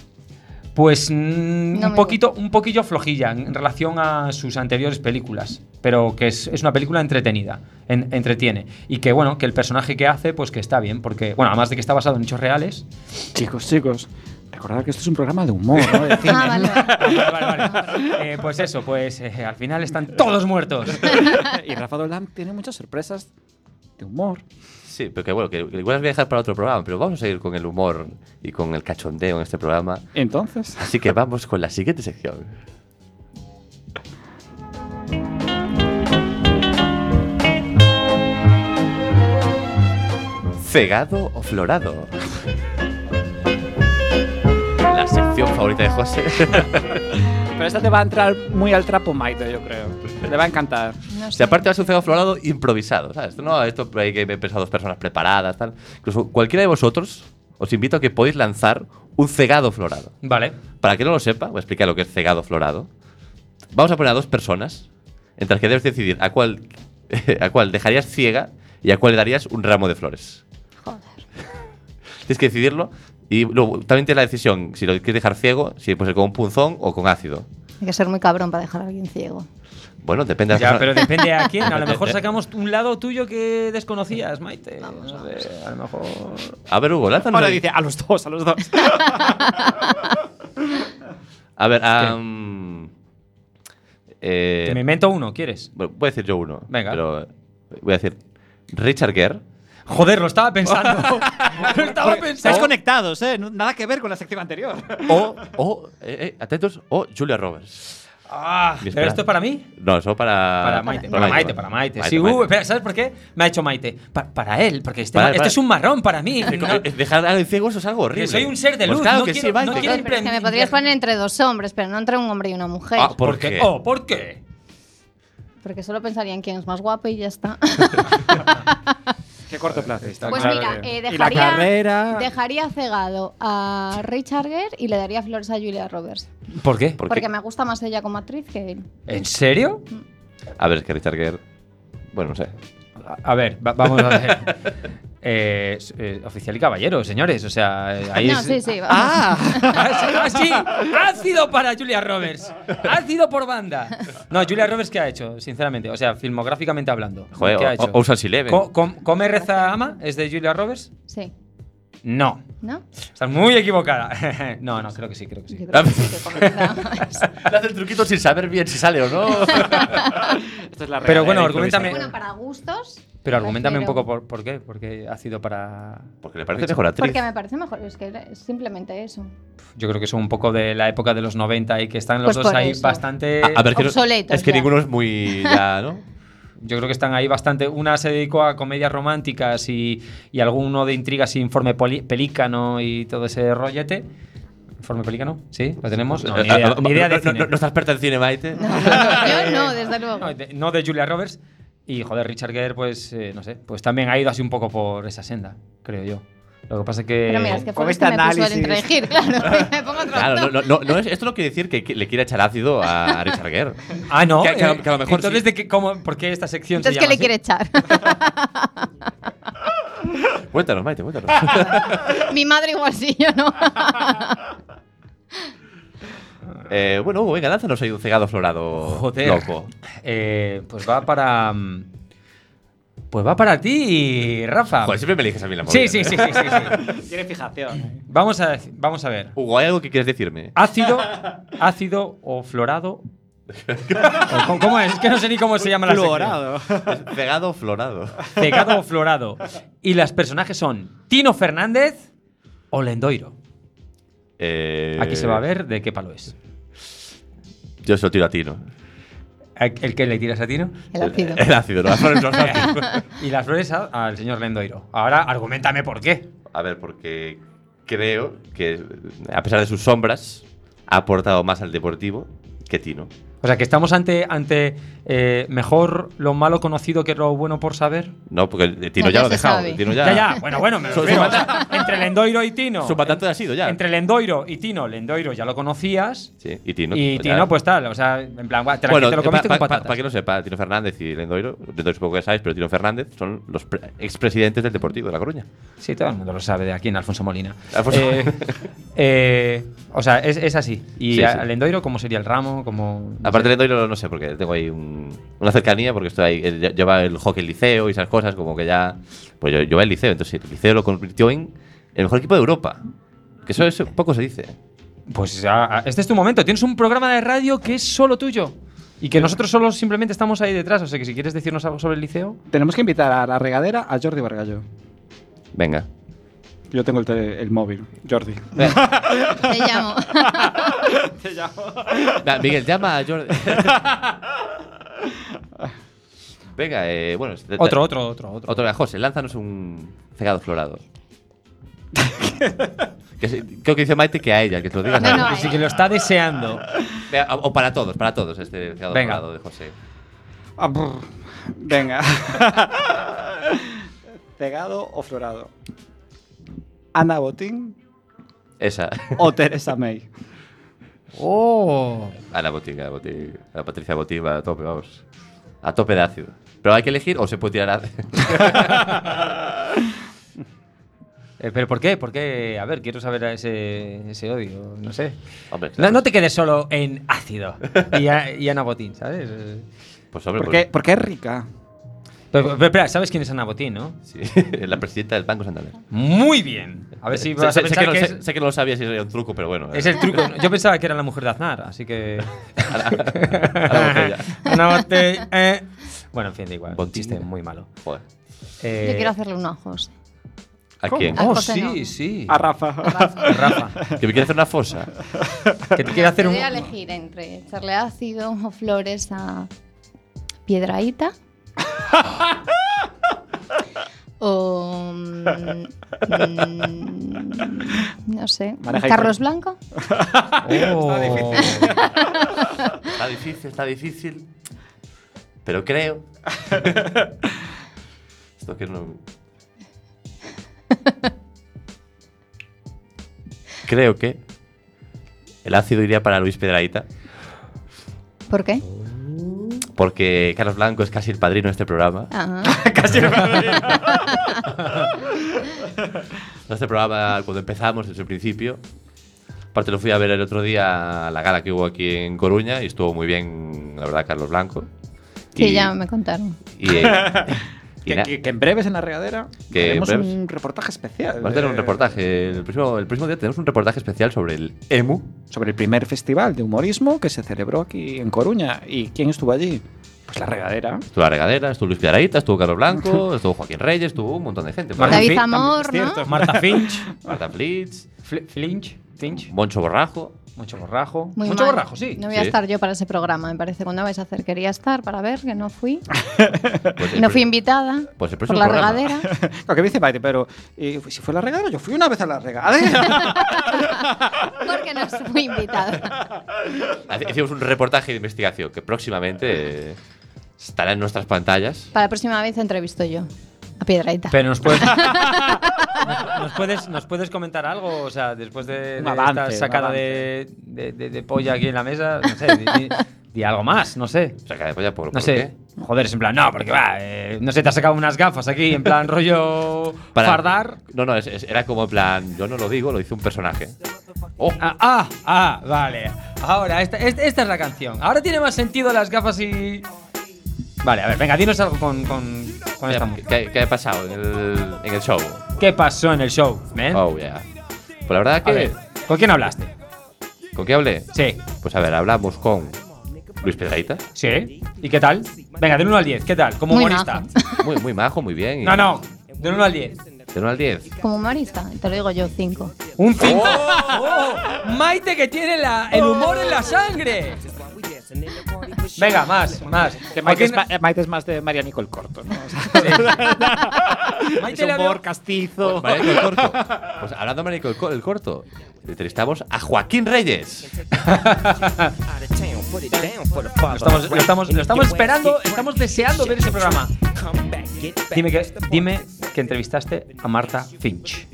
Pues mm, No un poquito, un poquillo flojilla en relación a sus anteriores películas, pero que es, es una película entretenida, en- entretiene y que bueno, que el personaje que hace, pues que está bien, porque bueno, además de que está basado en hechos reales. Chicos, chicos, recordad que esto es un programa de humor, ¿no? De *laughs* cine. Ah, vale. *laughs* vale. Vale, vale. Eh, pues eso, pues eh, al final están todos muertos. *laughs* y Rafa Dolan tiene muchas sorpresas de humor. Sí, pero que bueno, que igual las voy a dejar para otro programa, pero vamos a seguir con el humor y con el cachondeo en este programa. Entonces, *laughs* Así que vamos con la siguiente sección. Cegado o florado. *laughs* La sección favorita de José. *laughs* pero esta te va a entrar muy al trapo Maito, yo creo. Le va a encantar. No Si sé. aparte va a ser un cegado florado improvisado, ¿sabes? Esto no, esto hay que pensar dos personas preparadas, tal. Incluso cualquiera de vosotros os invito a que podéis lanzar un cegado florado. Vale. Para que no lo sepa, voy a explicar lo que es cegado florado. Vamos a poner a dos personas entre las que debes decidir a cuál, *laughs* a cuál dejarías ciega y a cuál le darías un ramo de flores. Joder. *laughs* Tienes que decidirlo y luego también tienes la decisión si lo quieres dejar ciego, si puede ser con un punzón o con ácido. Hay que ser muy cabrón para dejar a alguien ciego. Bueno, depende Ya, pero depende a quién. A lo mejor sacamos un lado tuyo que desconocías, Maite. No sé, a lo mejor. A ver, Hugo, lánzanos. Ahora dice a los dos, a los dos. *laughs* A ver, eh, Que me invento uno, ¿quieres? bueno, voy a decir yo uno. Venga. Pero voy a decir Richard Gere. Joder, lo estaba pensando. *laughs* lo estaba Estáis pensando. conectados, ¿eh? Nada que ver con la sección anterior. O, *laughs* o eh, eh, atentos, o Julia Roberts. Ah, ¿Pero esto es para mí? No, eso para. Para Maite, para Maite, para Maite. Sí, Maite. uh, espera, ¿sabes por qué? Me ha hecho Maite. Pa- para él, porque este, Para- este para- es un marrón para mí. No- Dejar a alguien ciego eso es algo horrible. Que soy un ser de Pues luz, claro no que quiero- sí, Maite, no claro. quiero Pero es que me podrías poner entre dos hombres, pero no entre un hombre y una mujer. Ah, ¿por ¿Por qué? qué? Oh, ¿por qué? Porque solo pensarían quién es más guapo y ya está. *laughs* Qué cortoplacista. Pues claro. mira, eh, y la dejaría, carrera. dejaría cegado a Richard Gere y le daría flores a Julia Roberts. ¿Por qué? ¿Por porque qué? me gusta más ella como actriz que él. ¿En serio? A ver, es que Richard Gere. Bueno, no sé. A, ver, va- vamos a ver. *laughs* Eh, eh, oficial y caballero, señores. O sea, eh, ahí no, es- sí, sí. vamos. ¡Ah! ¡Ah, *laughs* *laughs* sí! ¡Ácido para Julia Roberts! ¡Ácido por banda! No, Julia Roberts, ¿qué ha hecho? Sinceramente, o sea, filmográficamente hablando. Joder, ¿Qué ha o- hecho? o- com- ¿Come, reza, ama? ¿Es de Julia Roberts? Sí. No. ¿No? Estás muy equivocada. *laughs* no, no, creo que sí, creo que sí. Yo creo que sí, que comenzamos. *laughs* Le hace el truquito sin saber bien si sale o no. *laughs* Esta es la Pero bueno, argumentame- bueno, para gustos. Pero argumentame un poco por, por qué. Porque ha sido para. Porque le parece mejor actriz. Porque me parece mejor. Es que es simplemente eso. Yo creo que son un poco de la época de los 90 y que están los Pues dos ahí eso. bastante. A, a ver, que no- Obsoletos es que ya. ninguno es muy. Ya, ¿no? Yo creo que están ahí bastante. Una se dedicó a comedias románticas y, y alguno de intrigas y informe poli- pelícano y todo ese rollete. ¿Informe pelícano? ¿Sí? ¿Lo tenemos? No, ni idea, ni idea de no, no, cine. no, no estás experta en cine, Maite. Yo no, *laughs* desde luego. No, de, no de Julia Roberts. Y joder, Richard Gere, pues eh, no sé, pues también ha ido así un poco por esa senda, creo yo. Lo que pasa es que. Pero mira, es que con fue este que me puso el análisis. *laughs* claro. me pongo otro Claro, no, no, no, no es- esto no quiere decir que, que le quiera echar ácido a Richard Gere. Ah, no. Que- que a lo- eh, que a lo mejor Entonces, sí. ¿de qué, cómo, ¿por qué esta sección Entonces, se ¿qué le así? quiere echar? *laughs* Cuéntanos, Maite, cuéntanos. *laughs* Mi madre igual sí, yo no. Eh, bueno, Hugo, venga, lánzanos ahí un cegado florado Joder. loco. Eh, pues va para. Pues va para ti, Rafa. Joder, siempre me eliges a mí la movida. sí, sí, sí, sí, sí, *laughs* sí. Tiene fijación. Vamos a, vamos a ver. Hugo, ¿hay algo que quieres decirme? Ácido, ácido o florado. *laughs* O ¿cómo- ¿Cómo es? Es que no sé ni cómo se llama la. Es cegado o florado. Cegado o florado. Y los personajes son Tino Fernández o Lendoiro. Eh, Aquí se va a ver de qué palo es. Yo se lo tiro a Tino. ¿El que le tiras a Tino? El ácido. El ácido, las flores. *laughs* Y las flores a- al señor Lendoiro. Ahora, argumentame por qué. A ver, porque creo que, a pesar de sus sombras, ha aportado más al deportivo que Tino. O sea, que estamos ante, ante eh, mejor lo malo conocido que lo bueno por saber. No, porque el Tino No, ya ya lo ha dejado. Tino Ya, ya, ya. Bueno, bueno, me *laughs* Su- refiero. su manda- Entre Lendoiro y Tino. Su mandante ha sido ya. Entre Lendoiro y Tino. Lendoiro ya lo conocías. Sí, y Tino. y pues ya- Tino, pues tal. O sea, en plan, te, la- Bueno, te lo comiste para con patatas. que no sepa, Tino Fernández y Lendoiro, Lendoiro supongo que ya sabéis, pero Tino Fernández son los pre- expresidentes del Deportivo de La Coruña. Sí, todo el mundo lo sabe de aquí en Alfonso Molina. Alfonso- Eh, eh, o sea, es, es así. ¿Y Sí, a- sí. Lendoiro cómo sería el ramo? Como, Aparte sé. de Lendoiro, no sé, porque tengo ahí un- una cercanía, porque estoy ahí, lleva el hockey el liceo y esas cosas, como que ya. Pues yo, yo voy al liceo, entonces el liceo lo convirtió en el mejor equipo de Europa. Que eso, eso poco se dice. Pues a- a- este es tu momento. Tienes un programa de radio que es solo tuyo. Y que nosotros solo simplemente estamos ahí detrás. O sea, que si quieres decirnos algo sobre el liceo. Tenemos que invitar a la regadera a Jordi Bargallo. Venga. Yo tengo el, tele- el móvil, Jordi. *laughs* Te llamo. *laughs* Va, Miguel, llama a Jordi. *laughs* Venga, eh, bueno. este- Otro, otro, otro, otro. Otro, José, lánzanos un cegado florado. Que se- creo que dice Maite que a ella, que te lo digas No, a no, Sí que lo está deseando. Venga, O o para todos, para todos, este cegado Venga. florado de José. Ah. Venga. ¿Cegado o florado? ¿Ana Botín Esa. o Teresa May? ¡Oh! A la Botín, a la Botín. A la Patricia Botín va a tope, vamos. A tope de ácido. Pero hay que elegir o se puede tirar ácido. *laughs* Eh, ¿Pero por qué? ¿Por qué? A ver, quiero saber ese, ese odio. No sé. Hombre, No, claro. no te quedes solo en ácido y, a- y Ana Botín, ¿sabes? Pues hombre, Porque, porque es rica. Pero, pero, espera, ¿sabes quién es Ana Botín, no? sí, *laughs* la presidenta del Banco Santander. Muy bien. A ver si sé, vas a sé- sé pensar que, no, que sé- es, sé que no lo sabía si era un truco, pero bueno. es eh, el truco. *laughs* Yo pensaba que era la mujer de Aznar, así que. a la, a la botella. *laughs* Una botella. eh. Bueno, en fin, da igual. Un Botín. chiste muy malo. Joder. Eh, Yo quiero hacerle un ojo. sí. ¿A quién? A Oh, no. sí, sí. A Rafa. Rafa, ¿Que me quiere hacer una fosa? que te quiere hacer un... Voy a elegir entre echarle ácido o flores a Piedraíta. *laughs* o. mm, mm, no sé. Maneja Carlos Blanco. *laughs* Oh. *laughs* Está difícil, está difícil. Pero creo. Esto que no. Creo que el ácido iría para Luis Pedraíta, ¿Por qué? Porque Carlos Blanco es casi el padrino de este programa. Ah, *laughs* *laughs* Este programa, cuando empezamos, desde el principio. Aparte, lo fui a ver el otro día a la gala que hubo aquí en Coruña y estuvo muy bien, la verdad, Carlos Blanco. sí, Y- ya me contaron. Y, eh, y *laughs* Que, que- que en breves en la regadera Que haremos breves. un reportaje especial. Vamos a tener un eh, reportaje. El próximo, el próximo día tenemos un reportaje especial sobre el EMU. Sobre el primer festival de humorismo que se celebró aquí en Coruña. ¿Y quién estuvo allí? Pues la regadera. Estuvo la regadera, estuvo Luis Piedradita, estuvo Carlos Blanco, *laughs* estuvo Joaquín Reyes, estuvo un montón de gente. Marta David. *laughs* Marta Finch. Marta Flitz, Fl- Flinch. Finch. Moncho Borrajo. Mucho borrajo. Muy Mucho mal. borrajo, sí. No voy a Sí. estar yo para ese programa, me parece. ¿Cuándo vais a hacer? Quería estar para ver, que no fui. *laughs* Pues Y el no fui invitada Pues el por próximo la programa. regadera. *laughs* Lo que me dice Maite, pero ¿y si fue la regadera? Yo fui una vez a la regadera. *laughs* Porque no fui invitada. Hicimos un reportaje de investigación que próximamente eh, estará en nuestras pantallas. Para la próxima vez entrevisto yo a Piedraita. Pero nos puedes, nos, *laughs* nos puedes, nos puedes comentar algo, o sea, después de, de avance, esta sacada de, de, de- de polla aquí en la mesa, no sé, di, di- di algo más, no sé. O sea, que después ya por, No ¿por sé. qué? Joder, es en plan, no, porque va, eh, no sé, te has sacado unas gafas aquí, en plan rollo Para- fardar. No, no, es- es- era como en plan, yo no lo digo, lo hizo un personaje. Oh, Ah, ah, ah, vale. Ahora, esta, esta, esta es la canción. Ahora tiene más sentido las gafas y. Vale, a ver, venga, dinos algo con, con, con esta ¿qué, música. qué- qué ha pasado en el, en el show? ¿Qué pasó en el show, man? Oh, yeah. Pues la verdad A que. ver, ¿con quién hablaste? ¿Con qué hablé? Sí. Pues a ver, hablamos con Luis Pedraita. ¿Sí? ¿Y qué tal? Venga, del 1 al 10, ¿qué tal? Como Muy humorista. majo. *laughs* Muy, muy majo, muy bien. y- No, no, del 1 al 10. De 1 al 10. Como humorista, te lo digo yo, cinco. Un 5. Maite que tiene la- el humor en la sangre. Venga, más, más. que Maite es, ¿A quién- ma- Maite es más de María Nicole Corto, ¿no? *laughs* O sea, *laughs* Maite es le humor veo- castizo. Marico el corto. Pues hablando de Co- el corto, entrevistamos a Joaquín Reyes. Lo estamos, lo estamos- lo estamos esperando, estamos deseando ver ese programa. Dime que, dime que entrevistaste a Marta Finch.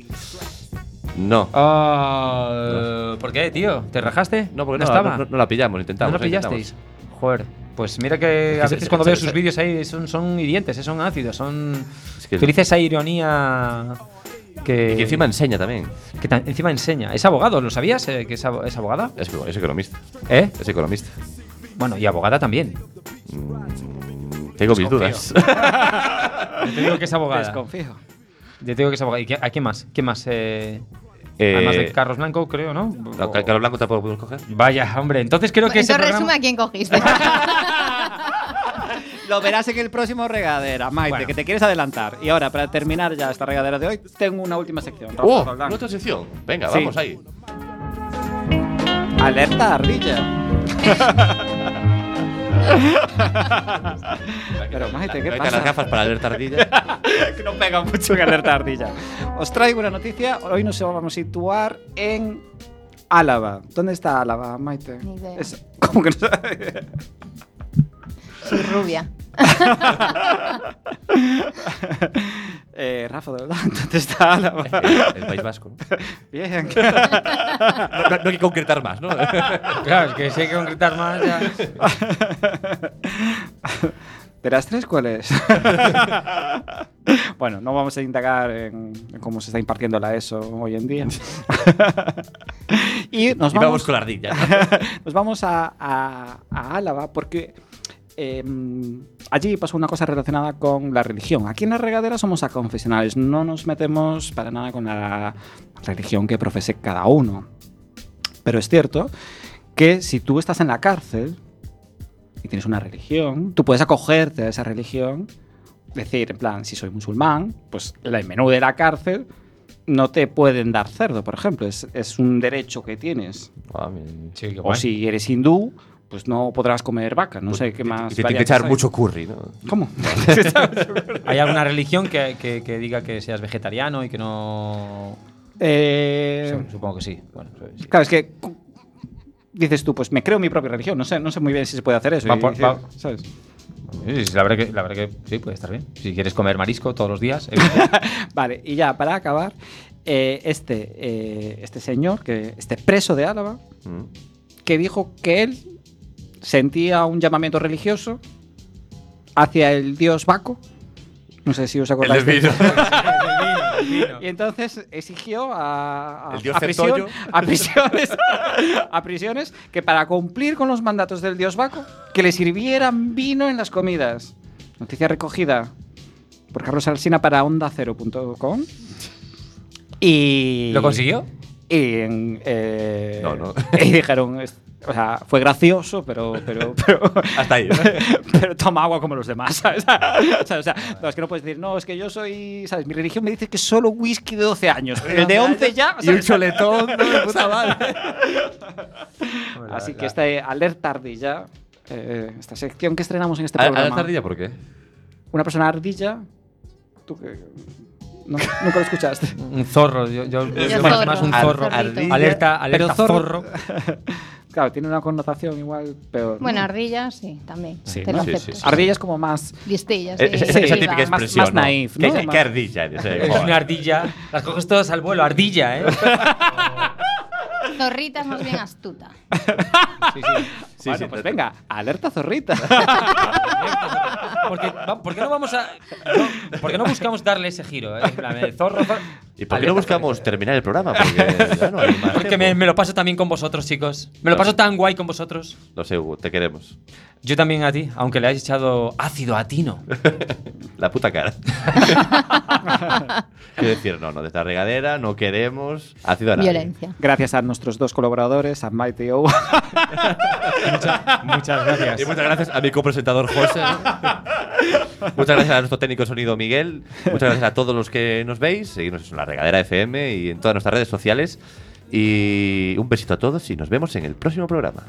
No. Ah, ¿Por qué, tío? ¿Te rajaste? No, porque no, estaba. no, no la pillamos, intentamos. ¿No la eh, pillasteis? intentamos. Joder. Pues mira que a que veces se- cuando se- veo se- sus vídeos ahí son, son hirientes, eh, son ácidos, son. Es que- Utiliza esa ironía que. Y que encima enseña también. que ta- encima enseña. Es abogado, ¿lo sabías? eh, que es, abo- es abogada? Es, es economista. ¿Eh? Es economista. Bueno, y abogada también. Mm, tengo mis dudas. Yo *laughs* te digo que es abogada. Desconfío. Yo te digo que es abogada. ¿Y qué- a quién más? ¿Quién más? Eh, Eh, además de Carlos Blanco, creo, ¿no? Ca- Carlos Blanco tampoco podemos coger. Vaya, hombre. Entonces creo que programa... resume a quién cogiste. *laughs* *laughs* Lo verás en el próximo regadera, Maite, Bueno. que te quieres adelantar. Y ahora, para terminar ya esta regadera de hoy, tengo una última sección. Rafa ¡Oh! Roldán. Nuestra sección. Venga, Sí. vamos ahí. Alerta ardilla. *laughs* Pero Maite, ¿qué pasa? las gafas para leer tardilla. *laughs* que no pega mucho en alerta ardilla. Os traigo una noticia. Hoy nos vamos a situar en Álava. ¿Dónde está Álava, Maite? Ni idea. Es- ¿Cómo que no sabe? Soy rubia. *laughs* Rafa, de verdad, *laughs* ¿dónde está Álava? el País Vasco. ¿no? *laughs* Bien. No, no- no hay que concretar más, ¿no? *laughs* Claro, es que si hay que concretar más ya... ¿De las tres cuál es? bueno, no vamos a indagar en, cómo se está impartiendo la ESO hoy en día. y nos y vamos vamos, con la ardilla. nos vamos a, a- a Álava porque eh, allí pasó una cosa relacionada con la religión. Aquí en la regadera somos aconfesionales, no nos metemos para nada con la religión que profese cada uno. Pero es cierto que si tú estás en la cárcel y tienes una religión, tú puedes acogerte a esa religión, decir, en plan, si soy musulmán, pues el menú de la cárcel no te pueden dar cerdo, por ejemplo. Es, es un derecho que tienes. Ah, Sí, O si eres hindú, pues no podrás comer vaca. No sé qué más. Y te tiene que echar hay. mucho curry, ¿no? ¿Cómo? *laughs* ¿Hay alguna religión que, que- que diga que seas vegetariano y que no...? Eh, Sí, Supongo que sí. Bueno, sí. Claro, es que dices tú, pues me creo mi propia religión. No sé, no sé muy bien si se puede hacer eso. Va y por- decir, va- ¿sabes? Sí, la, verdad que, la verdad que sí, puede estar bien. Si quieres comer marisco todos los días, evidente. *laughs* Vale, y ya para acabar, eh, este, eh, este señor, que este preso de Álava, Mm. que dijo que él sentía un llamamiento religioso hacia el dios Baco. No sé si os acordáis. del de- vino. *laughs* Y entonces exigió a, a- El dios a prisión- Centollo. a prisiones, *laughs* a prisiones que para cumplir con los mandatos del dios Baco, que le sirvieran vino en las comidas. Noticia recogida por Carlos Alsina para ondacero.com. Y ¿Lo consiguió? Y, eh, No, no. *laughs* y dijeron, o sea, fue gracioso, pero, pero, *laughs* pero, Hasta ahí. ¿no? *laughs* pero toma agua como los demás, ¿sabes? O sea, o sea, no, es que no puedes decir, no, es que yo soy, ¿sabes? Mi religión me dice que solo whisky de 12 años. El de 11 ya. Y un ¿sabes? choletón, ¿no? Puta madre. Así que esta eh, alerta ardilla, eh, esta sección que estrenamos en este ¿A, a programa. la tardilla por qué? Una persona ardilla. ¿Tú qué? No, nunca lo escuchaste. *laughs* Un zorro. Yo, yo- Yo yo más, zorro. más un Ar- zorro. ardilla. Alerta, alerta Pero zorro. zorro- *laughs* Claro, tiene una connotación igual peor. ¿no? Bueno, ardilla sí, también. Sí, te ¿no? lo Sí, acepto. sí, sí. Ardilla es como más. Listillas. Eh, Esa, esa típica más- expresión. más ¿no? naif, ¿Qué, ¿no? qué- Más- qué ardilla? Es una ardilla. Las coges todas al vuelo. Ardilla, ¿eh? *laughs* Zorrita es más bien astuta. Sí, sí. Sí, bueno, sí, pues venga, alerta zorrita. *laughs* Porque, ¿Por qué no vamos a.? no, ¿Por qué no buscamos darle ese giro? eh? En plan, eh, zorro, zorro. ¿Y por qué no buscamos terminar el programa? Porque ya no hay *laughs* más Porque me, tiempo. me lo paso también con vosotros, chicos. Me lo paso tan guay con vosotros. Lo sé, Hugo, te queremos. Yo también a ti, aunque le hayas echado ácido a Tino. *laughs* La puta cara. Quiero decir, no, no, de esta regadera no queremos ácido a nadie. Violencia. Gracias a nuestros dos colaboradores, a Maite y Muchas gracias. Y muchas gracias a mi copresentador José. muchas gracias a nuestro técnico de sonido Miguel. Muchas gracias a todos los que nos veis. Seguimos en la regadera FM y en todas nuestras redes sociales. Y un besito a todos y nos vemos en el próximo programa.